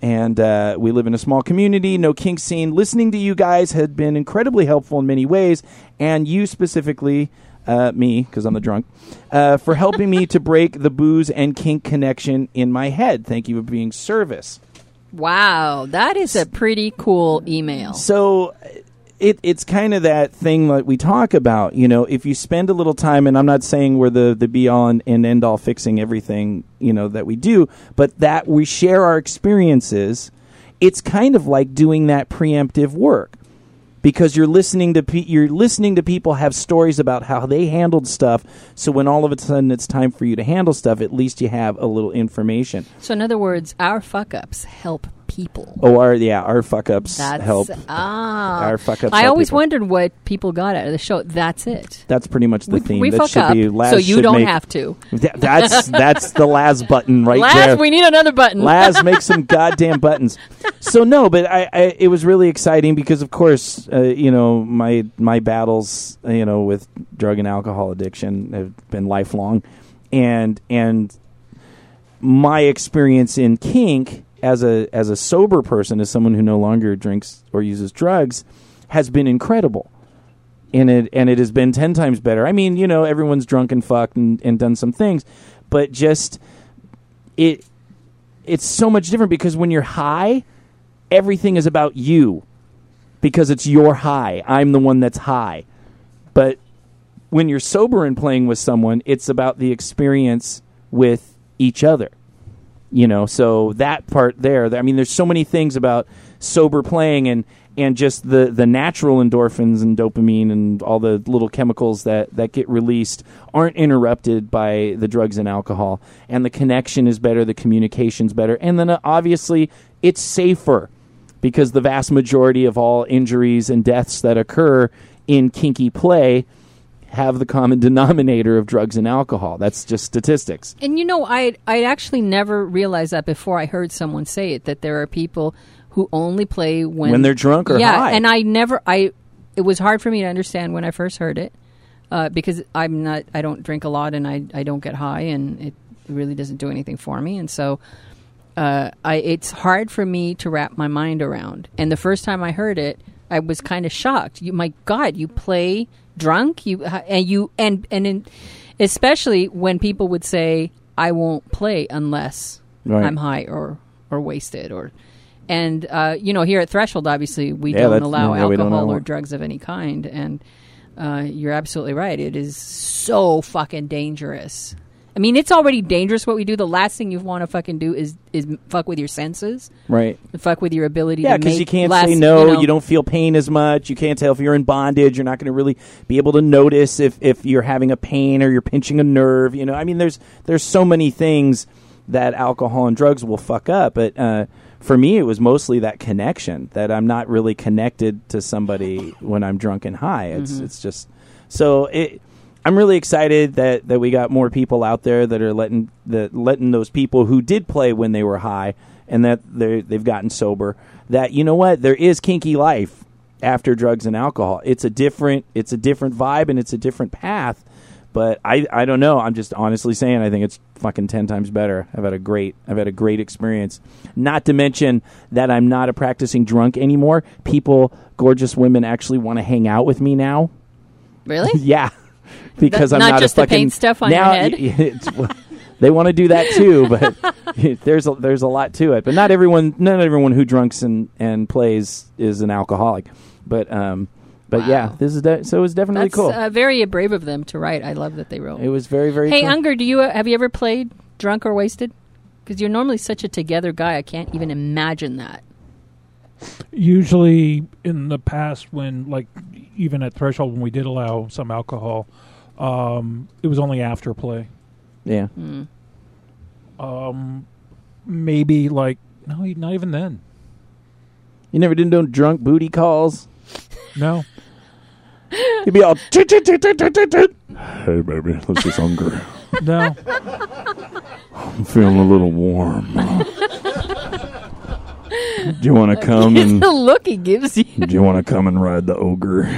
And uh, we live in a small community, no kink scene. Listening to you guys had been incredibly helpful in many ways, and you specifically, uh, me, because I'm the drunk, uh, for helping me to break the booze and kink connection in my head. Thank you for being service. Wow, that is a pretty cool email. So it it's kind of that thing that we talk about. You know, if you spend a little time, and I'm not saying we're the the be all and, and end all fixing everything you know that we do, but that we share our experiences. It's kind of like doing that preemptive work because you're listening to pe- you're listening to people have stories about how they handled stuff. So when all of a sudden it's time for you to handle stuff, at least you have a little information. So, in other words, our fuck ups help people. Oh, our yeah, our fuck ups That's help. Ah, Our fuck ups I always people. wondered what people got out of the show. That's it. That's pretty much the we theme. we that fuck should up, be. Laz so you don't make- have to. Th- that's that's the Laz button right Laz, there. we need another button. Laz, make some goddamn buttons. So no, but I, I it was really exciting because of course uh, you know my my battles uh, you know with drug and alcohol addiction have been lifelong, and and my experience in kink as a as a sober person as someone who no longer drinks or uses drugs has been incredible and it and it has been ten times better. I mean, you know, everyone's drunk and fucked and, and done some things, but just it it's so much different because when you're high, everything is about you because it's your high. I'm the one that's high. But when you're sober and playing with someone, it's about the experience with each other. You know, so that part there, I mean, there's so many things about sober playing and and just the the natural endorphins and dopamine and all the little chemicals that that get released aren't interrupted by the drugs and alcohol. And the connection is better the communication's better. And then uh, obviously it's safer because the vast majority of all injuries and deaths that occur in kinky play have the common denominator of drugs and alcohol that's just statistics And you know, I I actually never realized that before I heard someone say it that there are people who only play when When they're drunk or yeah, high. and I never I it was hard for me to understand when I first heard it uh, because I'm not I don't drink a lot and I I don't get high and it really doesn't do anything for me and so uh, I it's hard for me to wrap my mind around. And the first time I heard it, I was kind of shocked. You, my God, you play drunk, you and you and and in, especially when people would say, "I won't play unless Right. I'm high or or wasted," or and uh, you know, here at Threshold, obviously, we Yeah, don't allow yeah, we don't alcohol allow- or drugs of any kind, and uh, you're absolutely right. It is so fucking dangerous. I mean, it's already dangerous what we do. The last thing you want to fucking do is is fuck with your senses, Right. fuck with your ability Yeah, because you can't say no. You, know, don't feel pain as much. You can't tell if you're in bondage. You're not going to really be able to notice if, if you're having a pain or you're pinching a nerve. You know, I mean, there's there's so many things that alcohol and drugs will fuck up. But uh, for me, it was mostly that connection that I'm not really connected to somebody when I'm drunk and high. It's Mm-hmm. it's just so it. I'm really excited that, that we got more people out there that are letting that letting those people who did play when they were high and that they they've gotten sober that you know what there is kinky life after drugs and alcohol. It's a different it's a different vibe and it's a different path. But I, I don't know. I'm just honestly saying I think it's fucking ten times better. I've had a great I've had a great experience. Not to mention that I'm not a practicing drunk anymore. People, gorgeous women, actually want to hang out with me now. really. Yeah, because That- I'm not not, just a the fucking paint stuff on your now, head? y- y- it's- well, they want to do that too, but there's a, there's a lot to it. But not everyone not everyone who drunks and, and plays is an alcoholic. But um, but yeah, this is de- so it was definitely That's cool. uh, very brave of them to write. I love that they wrote. it was very very. Hey, cool. Unger, do you uh, have you ever played drunk or wasted? Because you're normally such a together guy. I can't even imagine that. Usually, in the past, when like even at threshold, when we did allow some alcohol, um, it was only after play. yeah. Hmm. Um, maybe like no, not even then. You never did no drunk booty calls. No, You'd be all. Hey baby, let's just hunger. no. I'm feeling a little warm. do you want to come and the look he gives you. do you want to come and ride the ogre?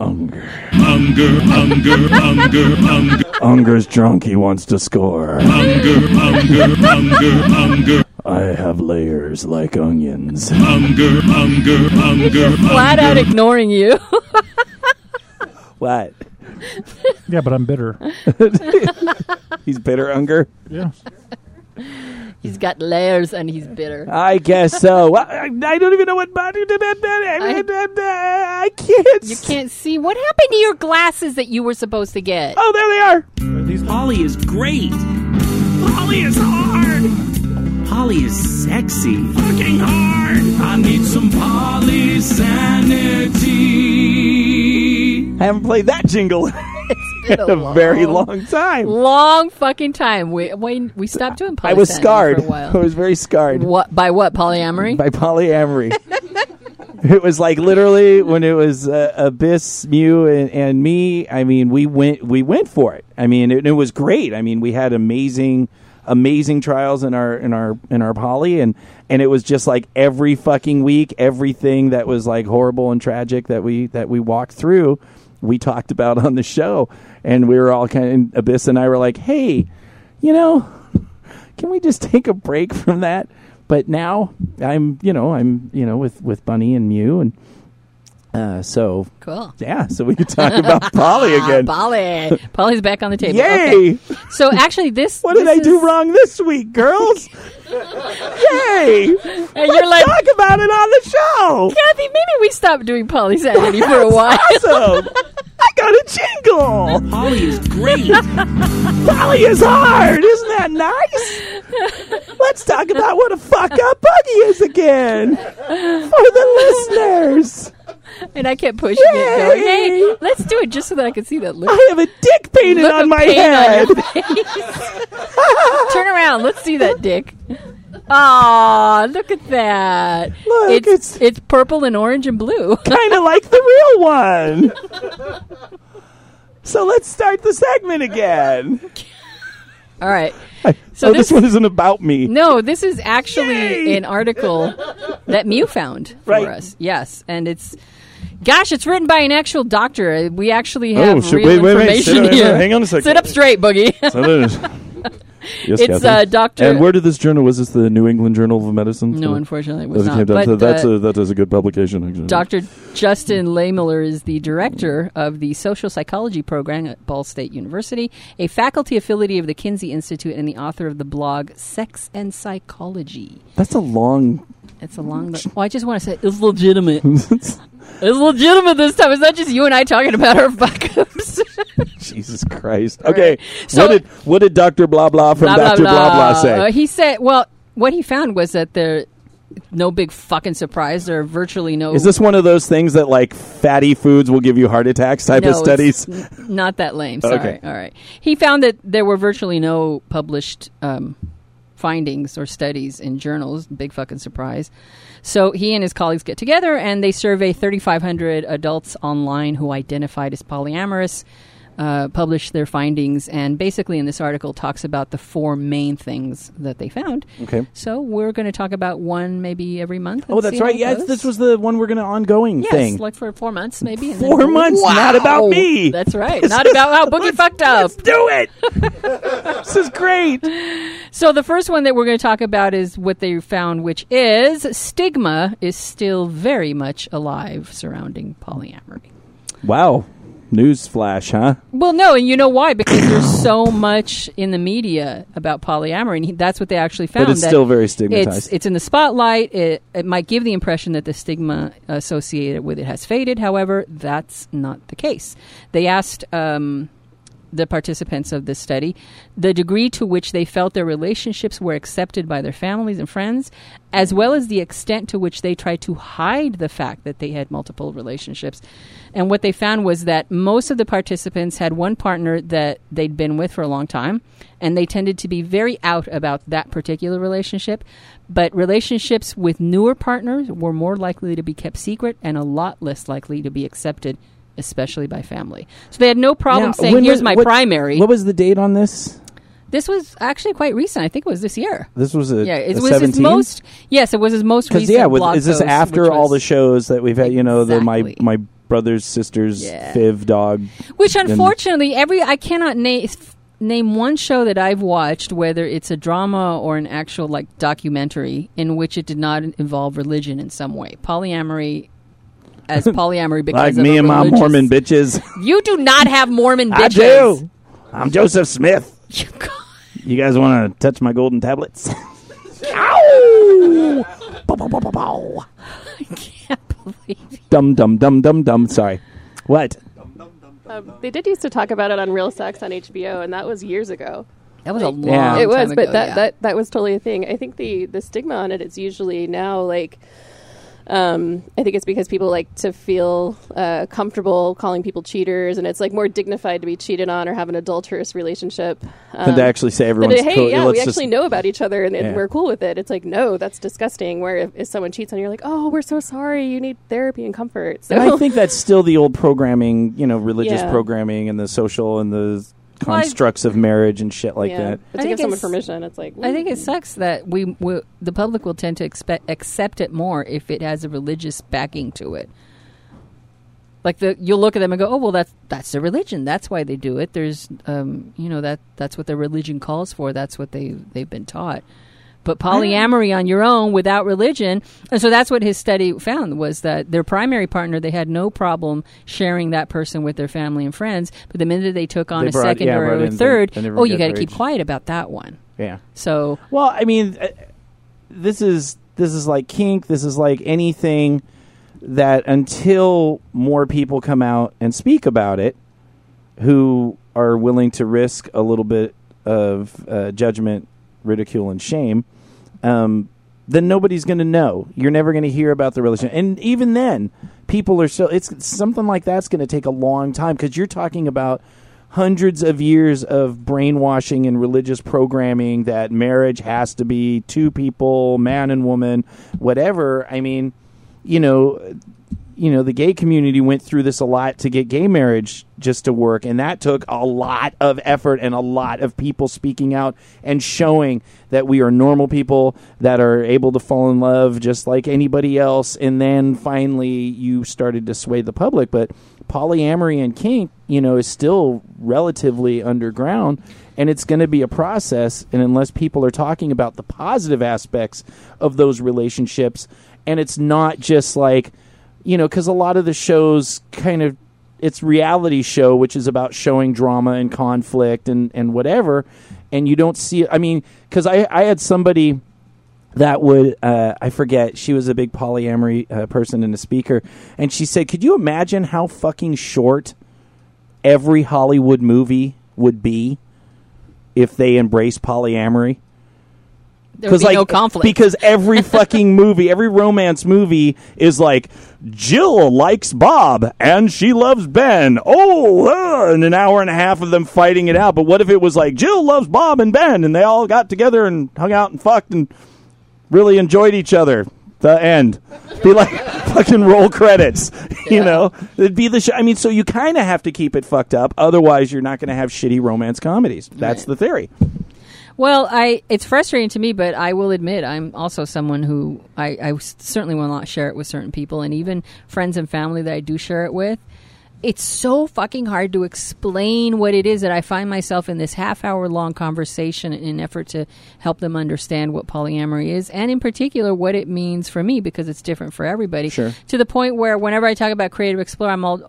Unger. Hunger, hunger, hunger, hunger, Unger's drunk. He wants to score. hunger, hunger, hunger, hunger, I have layers like onions. hunger, hunger, hunger, Flat out ignoring you. What? Yeah, but I'm bitter. He's bitter, Unger. Yeah. He's got layers and he's bitter. I guess so. I, I don't even know what body did that. I, I can't. You can't see what happened to your glasses that you were supposed to get. Oh, there they are. Poly is great. Poly is hard. Poly is sexy. Fucking hard. I need some Poly sanity. I haven't played that jingle in Been a a very long- long time. long fucking time. We when we stopped doing I was polyamory scarred. I was very scarred What by what polyamory? by polyamory. it was like literally when it was uh, Abyss, Mew, and, and me. I mean, we went we went for it. I mean, it, it was great. I mean, we had amazing amazing trials in our in our in our poly and and it was just like every fucking week everything that was like horrible and tragic that we that we walked through we talked about on the show. And we were all kind of abyss and i were like hey you know can we just take a break from that? But now i'm you know i'm you know with with bunny and mew and uh so Cool. yeah so we could talk about poly again Poly. Poly's back on the table. yay Okay. So actually, this. what did this i do wrong this week girls yay And let's you're like, talk about it on the show Kathy, maybe we stopped doing Poly's polysanity for a while. awesome i got a jingle Poly is great. Poly is hard. Isn't that nice? Let's talk about what a fuck up buggy is again for the listeners. and I kept pushing it, going, "Hey, let's do it," just so that I could see that look. I have a dick painted look on my head. On. Turn around. Let's see that dick. Aw, look at that. Look, it's, it's- it's purple and orange and blue. kind of like the real one. So let's start the segment again. All right. So So oh, this, this- one isn't about me. No, this is actually Yay! an article that Mew found for Right. us. Yes, and it's gosh, it's written by an actual doctor. We actually have Oh, real wait, wait, wait. information Sit- here. hang on a second. Sit up straight, Boogie. yes, It's, uh, Dr. And where did this journal? Was this the New England Journal of Medicine? no, unfortunately, it was That not. But to- that's uh, a, that is a good publication. Actually. Dr. Justin Lehmiller is the director of the social psychology program at Ball State University, a faculty affiliate of the Kinsey Institute, and the author of the blog Sex and Psychology. That's a long. It's a long. Well, I just want to say it's legitimate. it's legitimate this time. It's not just you and I talking about our fuck ups. Jesus Christ. Okay. So- what did what did Doctor Blah Blah from Doctor Blah Blah, say? Uh, he said, well, what he found was that there, no big fucking surprise. There are virtually no. Is this one of those things that like fatty foods will give you heart attacks type no, of studies? n- not that lame. Sorry. Okay. All right. He found that there were virtually no published um, findings or studies in journals. Big fucking surprise. So he and his colleagues get together and they survey 3,500 adults online who identified as polyamorous. Uh, published their findings and basically in this article talks about the four main things that they found. Okay. So we're going to talk about one maybe every month. Oh, that's right. Yes, goes. this was the one we're going to ongoing Yes, thing. like for four months, maybe. and then- Four months, not about me. That's right. Not about how Boogie fucked up. Let's do it. this is great. So the first one that we're going to talk about is what they found, which is stigma is still very much alive surrounding polyamory. Wow. News flash, huh? Well, no, and you know why? Because there's so much in the media about polyamory, and he, that's what they actually found. But it's still very it's stigmatized. it's in the spotlight. It, it might give the impression that the stigma associated with it has faded. However, that's not the case. They asked um, the participants of this study the degree to which they felt their relationships were accepted by their families and friends, as well as the extent to which they tried to hide the fact that they had multiple relationships. And what they found was that most of the participants had one partner that they'd been with for a long time, and they tended to be very out about that particular relationship. But relationships with newer partners were more likely to be kept secret and a lot less likely to be accepted, especially by family. So they had no problem Now, saying, "Here's was- my what- primary." What was the date on this? this was actually quite recent. I think it was this year. This was a Yeah, it a was his most. Yes, it was his most recent. yeah, with, is this post, after all the shows that we've had? You know, the my my brothers sisters Yeah. Fiv dog. Which unfortunately, every I cannot name name one show that I've watched, whether it's a drama or an actual like documentary, in which it did not involve religion in some way. Polyamory. As polyamory because Like of me a and my religious- Mormon bitches. You do not have Mormon I do. I'm Joseph Smith. You guys want to touch my golden tablets? Ow! Bow, bow, bow, bow, bow. can't believe it. Dum dum dum dum dum. Sorry. What? Um, they did used to talk about it on Real Sex on HBO, and that was years ago. that was a long. Yeah. it was, but ago, that, yeah. that that was totally a thing. I think the the stigma on it is usually now like. Um, I think it's because people like to feel uh, comfortable calling people cheaters, and it's like more dignified to be cheated on or have an adulterous relationship. Um, to actually say everyone's hey, cool. yeah, Let's we just- actually know about each other and, and Yeah. we're cool with it. It's like, no, that's disgusting. Where if, if someone cheats on you, you're like, oh, we're so sorry. You need therapy and comfort. So And I think that's still the old programming, you know, religious Yeah. programming and the social and the constructs of marriage and shit like yeah. that. But I to think give someone permission, it's like, I think it mm. sucks that we, we the public will tend to expect accept it more if it has a religious backing to it. Like the you'll look at them and go, oh well, that's that's their religion. That's why they do it. There's, um, you know that that's what their religion calls for. That's what they they've been taught. But polyamory on your own without religion, and so that's what his study found was that their primary partner they had no problem sharing that person with their family and friends. But the minute they took on They a brought- second yeah, or a in the- third, oh, you got to keep quiet about that one. Yeah. So Well, I mean, uh, this is this is like kink. This is like anything that until more people come out and speak about it, who are willing to risk a little bit of uh, judgment, ridicule, and shame, um, then nobody's going to know. You're never going to hear about the religion, and even then, people are still. It's something like that's going to take a long time because you're talking about hundreds of years of brainwashing and religious programming that marriage has to be two people, man and woman, whatever. I mean, you know, you know, the gay community went through this a lot to get gay marriage just to work, and that took a lot of effort and a lot of people speaking out and showing that we are normal people that are able to fall in love just like anybody else. And then finally, you started to sway the public, but polyamory and kink, you know, is still relatively underground. And it's going to be a process, and unless people are talking about the positive aspects of those relationships, and it's not just like, you know, because a lot of the shows kind of it's reality show which is about showing drama and conflict and and whatever and you don't see i mean because i i had somebody that would uh, i forget she was a big polyamory uh, person and a speaker and she said could you imagine how fucking short every Hollywood movie would be if they embraced polyamory? There would be no conflict. Because every fucking movie, every romance movie is like Jill likes Bob and she loves Ben. Oh, uh, and an hour and a half of them fighting it out. But what if it was like Jill loves Bob and Ben and they all got together and hung out and fucked and really enjoyed each other? The end. Be like fucking roll credits. You know, it'd be the. Sh- I mean, so you kind of have to keep it fucked up. Otherwise, you're not going to have shitty romance comedies. That's Right. the theory. Well, I it's frustrating to me, but I will admit I'm also someone who I certainly will not share it with certain people, and even friends and family that I do share it with. It's so fucking hard to explain what it is that I find myself in this half hour long conversation in an effort to help them understand what polyamory is, and in particular what it means for me because it's different for everybody. Sure. To the point where whenever I talk about creative explorer, I'm all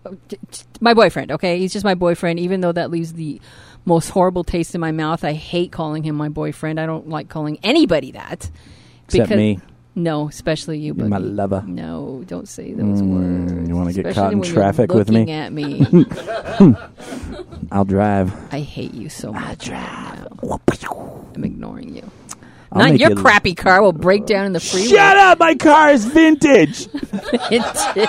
my boyfriend. Okay, he's just my boyfriend, even though that leaves the most horrible taste in my mouth. I hate calling him my boyfriend. I don't like calling anybody that. Except me. No, especially you. You're my lover. No, don't say those mm, words. you wanna get caught in traffic with me? At me, I'll drive. I hate you so much. Right now. I'm ignoring you. I'll Not your you- crappy car will break down in the freeway. Shut up! My car is vintage. vintage.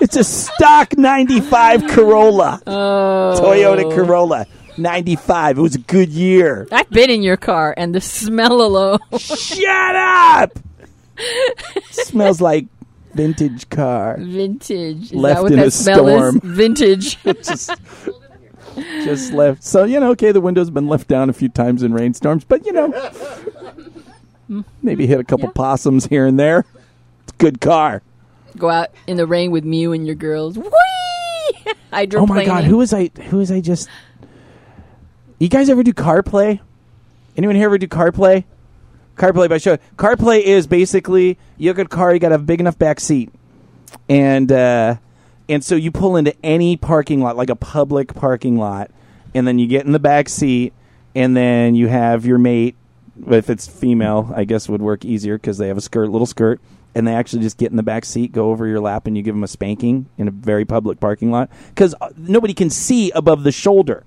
It's a stock '95 Corolla, oh, Toyota Corolla, '95. It was a good year. I've been in your car, and the smell alone. Shut up! Smells like vintage car. Vintage. Is Left that what in that a smell storm. is? Vintage. Just, just left. So you know, okay, the window's been left down a few times in rainstorms, but you know, mm. maybe hit a couple Yeah. possums here and there. It's a good car. Go out in the rain with Mew and your girls. Whee! Hydroplaning. Oh my god, who was I? Who was I just? You guys ever do CarPlay? Anyone here ever do CarPlay? CarPlay by show. CarPlay is basically you have a car, you got a big enough back seat, and uh, and so you pull into any parking lot, like a public parking lot, and then you get in the back seat, and then you have your mate. If it's female, I guess would work easier because they have a skirt, little skirt, and they actually just get in the back seat, go over your lap, and you give them a spanking in a very public parking lot because uh, nobody can see above the shoulder.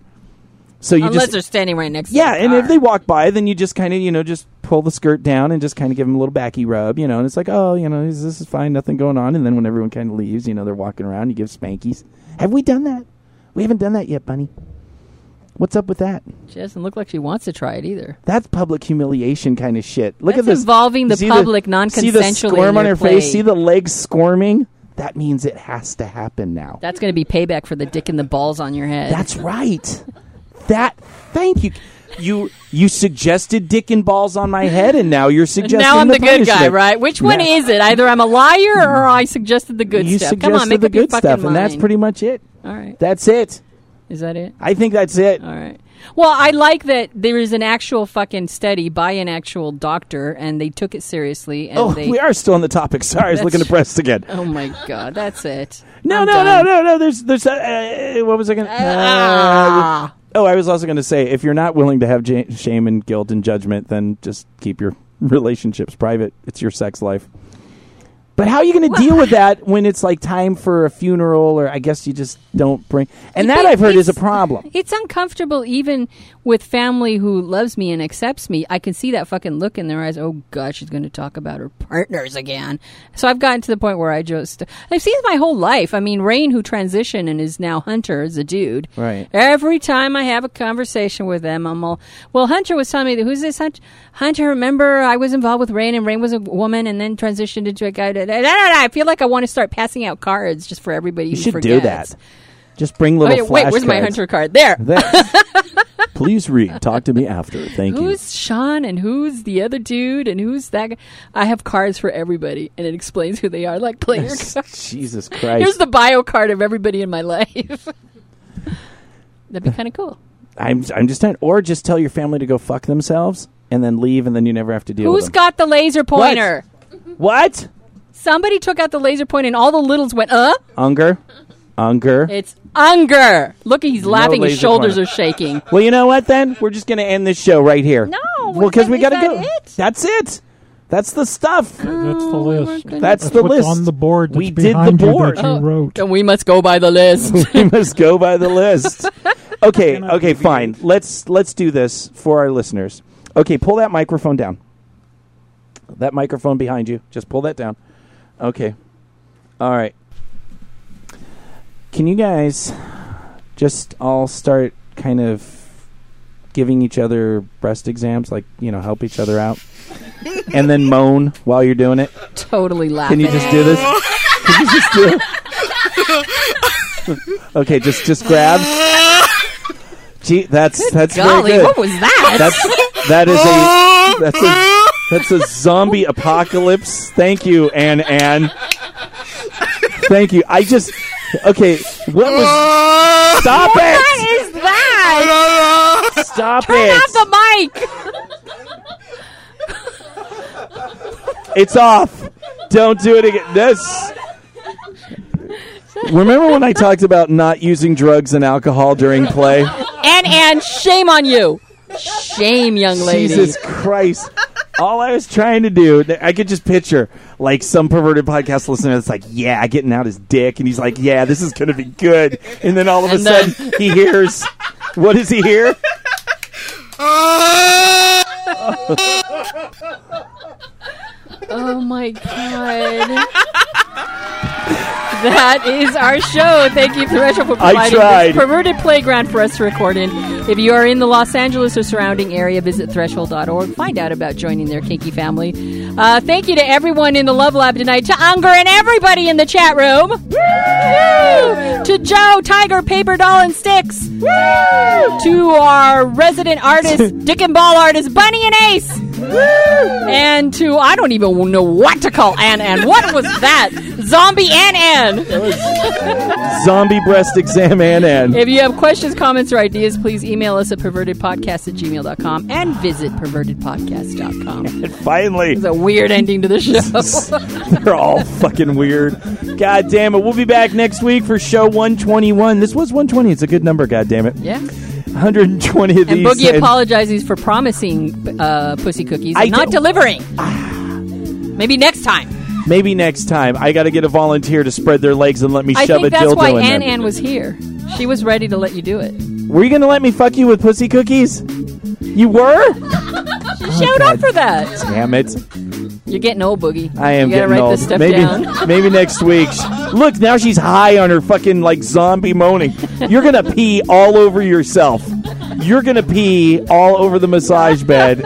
So you Unless just they're standing right next to you. yeah, and if they walk by, then you just kind of you know just pull the skirt down and just kind of give them a little backy rub, you know, and it's like oh you know this is fine, nothing going on, and then when everyone kind of leaves, you know they're walking around, you give spankies. Have we done that? We haven't done that yet, Bunny. What's up with that? She doesn't look like she wants to try it either. That's public humiliation kind of shit. Look That's at this involving the See public See the non-consensually squirm in on your her face. play. See the legs squirming. That means it has to happen now. That's going to be payback for the dick and the balls on your head. That's right. That. Thank you. You you suggested dick and balls on my head, and now you're suggesting now I'm the, good guy, punishment. right? Which one is it? Either I'm a liar or I suggested the good you stuff. suggested Come on, make the up your good fucking stuff, and that's pretty much it. All right. That's it. Is that it? I think that's it. All right. Well, I like that there is an actual fucking study by an actual doctor, and they took it seriously. And Oh, they, we are still on the topic. Sorry, I was looking at breasts again. Oh my god, that's it. No, I'm no, done. no, no, no. There's, there's. Uh, uh, what was I going? to Ah. oh, I was also going to say, if you're not willing to have j- shame and guilt and judgment, then just keep your relationships private. It's your sex life. But how are you going to deal with that when it's like time for a funeral, or I guess you just don't bring? And that I've heard is a problem. It's uncomfortable even with family who loves me and accepts me. I can see that fucking look in their eyes. Oh god, she's going to talk about her partners again. So I've gotten to the point where I just I've seen my whole life. I mean, Rain who transitioned and is now Hunter is a dude. Right. Every time I have a conversation with them, I'm all, well, Hunter was telling me that who's this Hunter? Hunter, remember I was involved with Rain and Rain was a woman and then transitioned into a guy. Da, da, da. I feel like I want to start passing out cards just for everybody You who should do that. Just bring Oh, little yeah, wait, where's my. Hunter card? There. There. Please read. Talk to me after. Thank you. Who's Sean and who's the other dude and who's that guy? I have cards for everybody and it explains who they are, like player cards. Jesus Christ. Here's the bio card of everybody in my life. That'd be uh, kind of cool. I'm I'm just trying, or just tell your family to go fuck themselves and then leave, and then you never have to deal Who's with them. got the laser pointer? what? Somebody took out the laser pointer and all the littles went, uh? Unger, Unger. It's Unger. Look, he's No laughing. His laser shoulders pointer. are shaking. well, you know what? Then we're just gonna end this show right here. No, well, because we gotta that go. it? That's it. That's the stuff. That's the list. That's, That's the what's list on the board. That's we did the behind you board. that you wrote. And we must go by the list. we must go by the list. Okay, okay, fine. Let's let's do this for our listeners. Okay, pull that microphone down. That microphone behind you. Just pull that down. Okay. All right. Can you guys just all start kind of giving each other breast exams like, you know, help each other out? and then moan while you're doing it? totally laughing. Can you just do this? Can you just do it? okay, just just grab. Gee, that's that's Golly, very good. what was that? That's that is a that's a that's a zombie apocalypse. Thank you, Ann Ann. Thank you. I just okay. What was? Stop what it! is that? Stop Turn it! off the mic. It's off. Don't do it again. This. Remember when I talked about not using drugs and alcohol during play? And and shame on you. Shame, young lady. Jesus Christ. All I was trying to do, I could just picture like some perverted podcast listener that's like, yeah, getting out his dick. And he's like, yeah, this is going to be good. And then all of a And then- sudden he hears, what does he hear? Oh my god. that is our show. Thank you, Threshold, for providing this perverted playground for us to record in. If you are in the Los Angeles or surrounding area, visit threshold.org. Find out about joining their kinky family. Uh, thank you to everyone in the Love Lab tonight, to Unger and everybody in the chat room. Woo! To Joe, Tiger, Paper Doll, and Sticks. To our resident artist, Dick and Ball artist, Bunny and Ace. And to, I don't even know what to call Ann Ann. What was that? Zombie Ann Ann. Zombie breast exam and and. If you have questions, comments, or ideas, please email us at pervertedpodcast at gmail.com and visit pervertedpodcast.com. And finally, It's a weird ending to the show. they're all fucking weird. God damn it. We'll be back next week for show 121. This was 120. It's a good number, god damn it. yeah. 120 of these. And these. Boogie apologizes for promising uh, pussy cookies I and not delivering. Maybe next time. Maybe next time I got to get a volunteer to spread their legs and let me I shove think a that's dildo why in Ann them. Ann was here. She was ready to let you do it. Were you going to let me fuck you with pussy cookies? You were? She showed up for that. Damn it. You're getting old, Boogie. I am you gotta getting write old. this stuff maybe, down. maybe next week. Look, now she's high on her fucking like zombie moaning. You're gonna pee all over yourself. You're gonna pee all over the massage bed,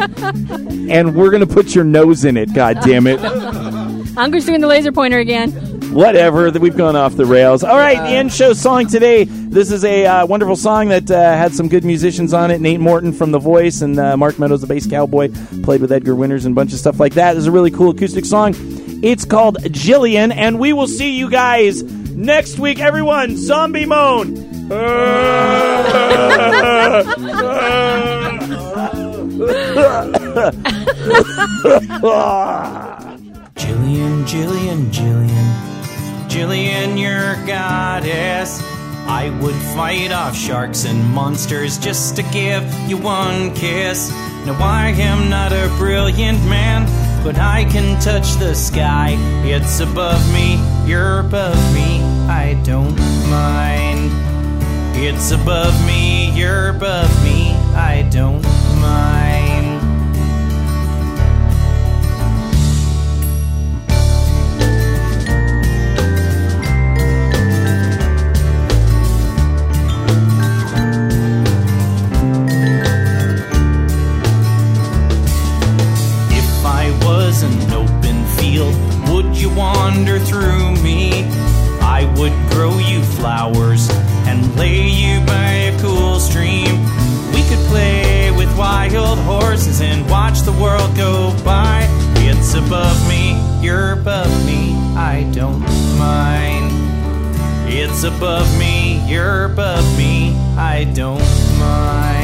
and we're gonna put your nose in it. God damn it! Unger's doing the laser pointer again. Whatever. That We've gone off the rails. All right, the end show song today. This is a uh, wonderful song that uh, had some good musicians on it. Nate Morton from The Voice and uh, Mark Meadows, the bass cowboy, played with Edgar Winters and a bunch of stuff like that. This is a really cool acoustic song. It's called Jillian, and we will see you guys next week. Everyone, zombie moan. Jillian, Jillian, Jillian, Jillian, your goddess. I would fight off sharks and monsters just to give you one kiss. Now I am not a brilliant man, but I can touch the sky. It's above me, you're above me, I don't mind. It's above me, you're above me, I don't mind. Above me, you're above me, I don't mind.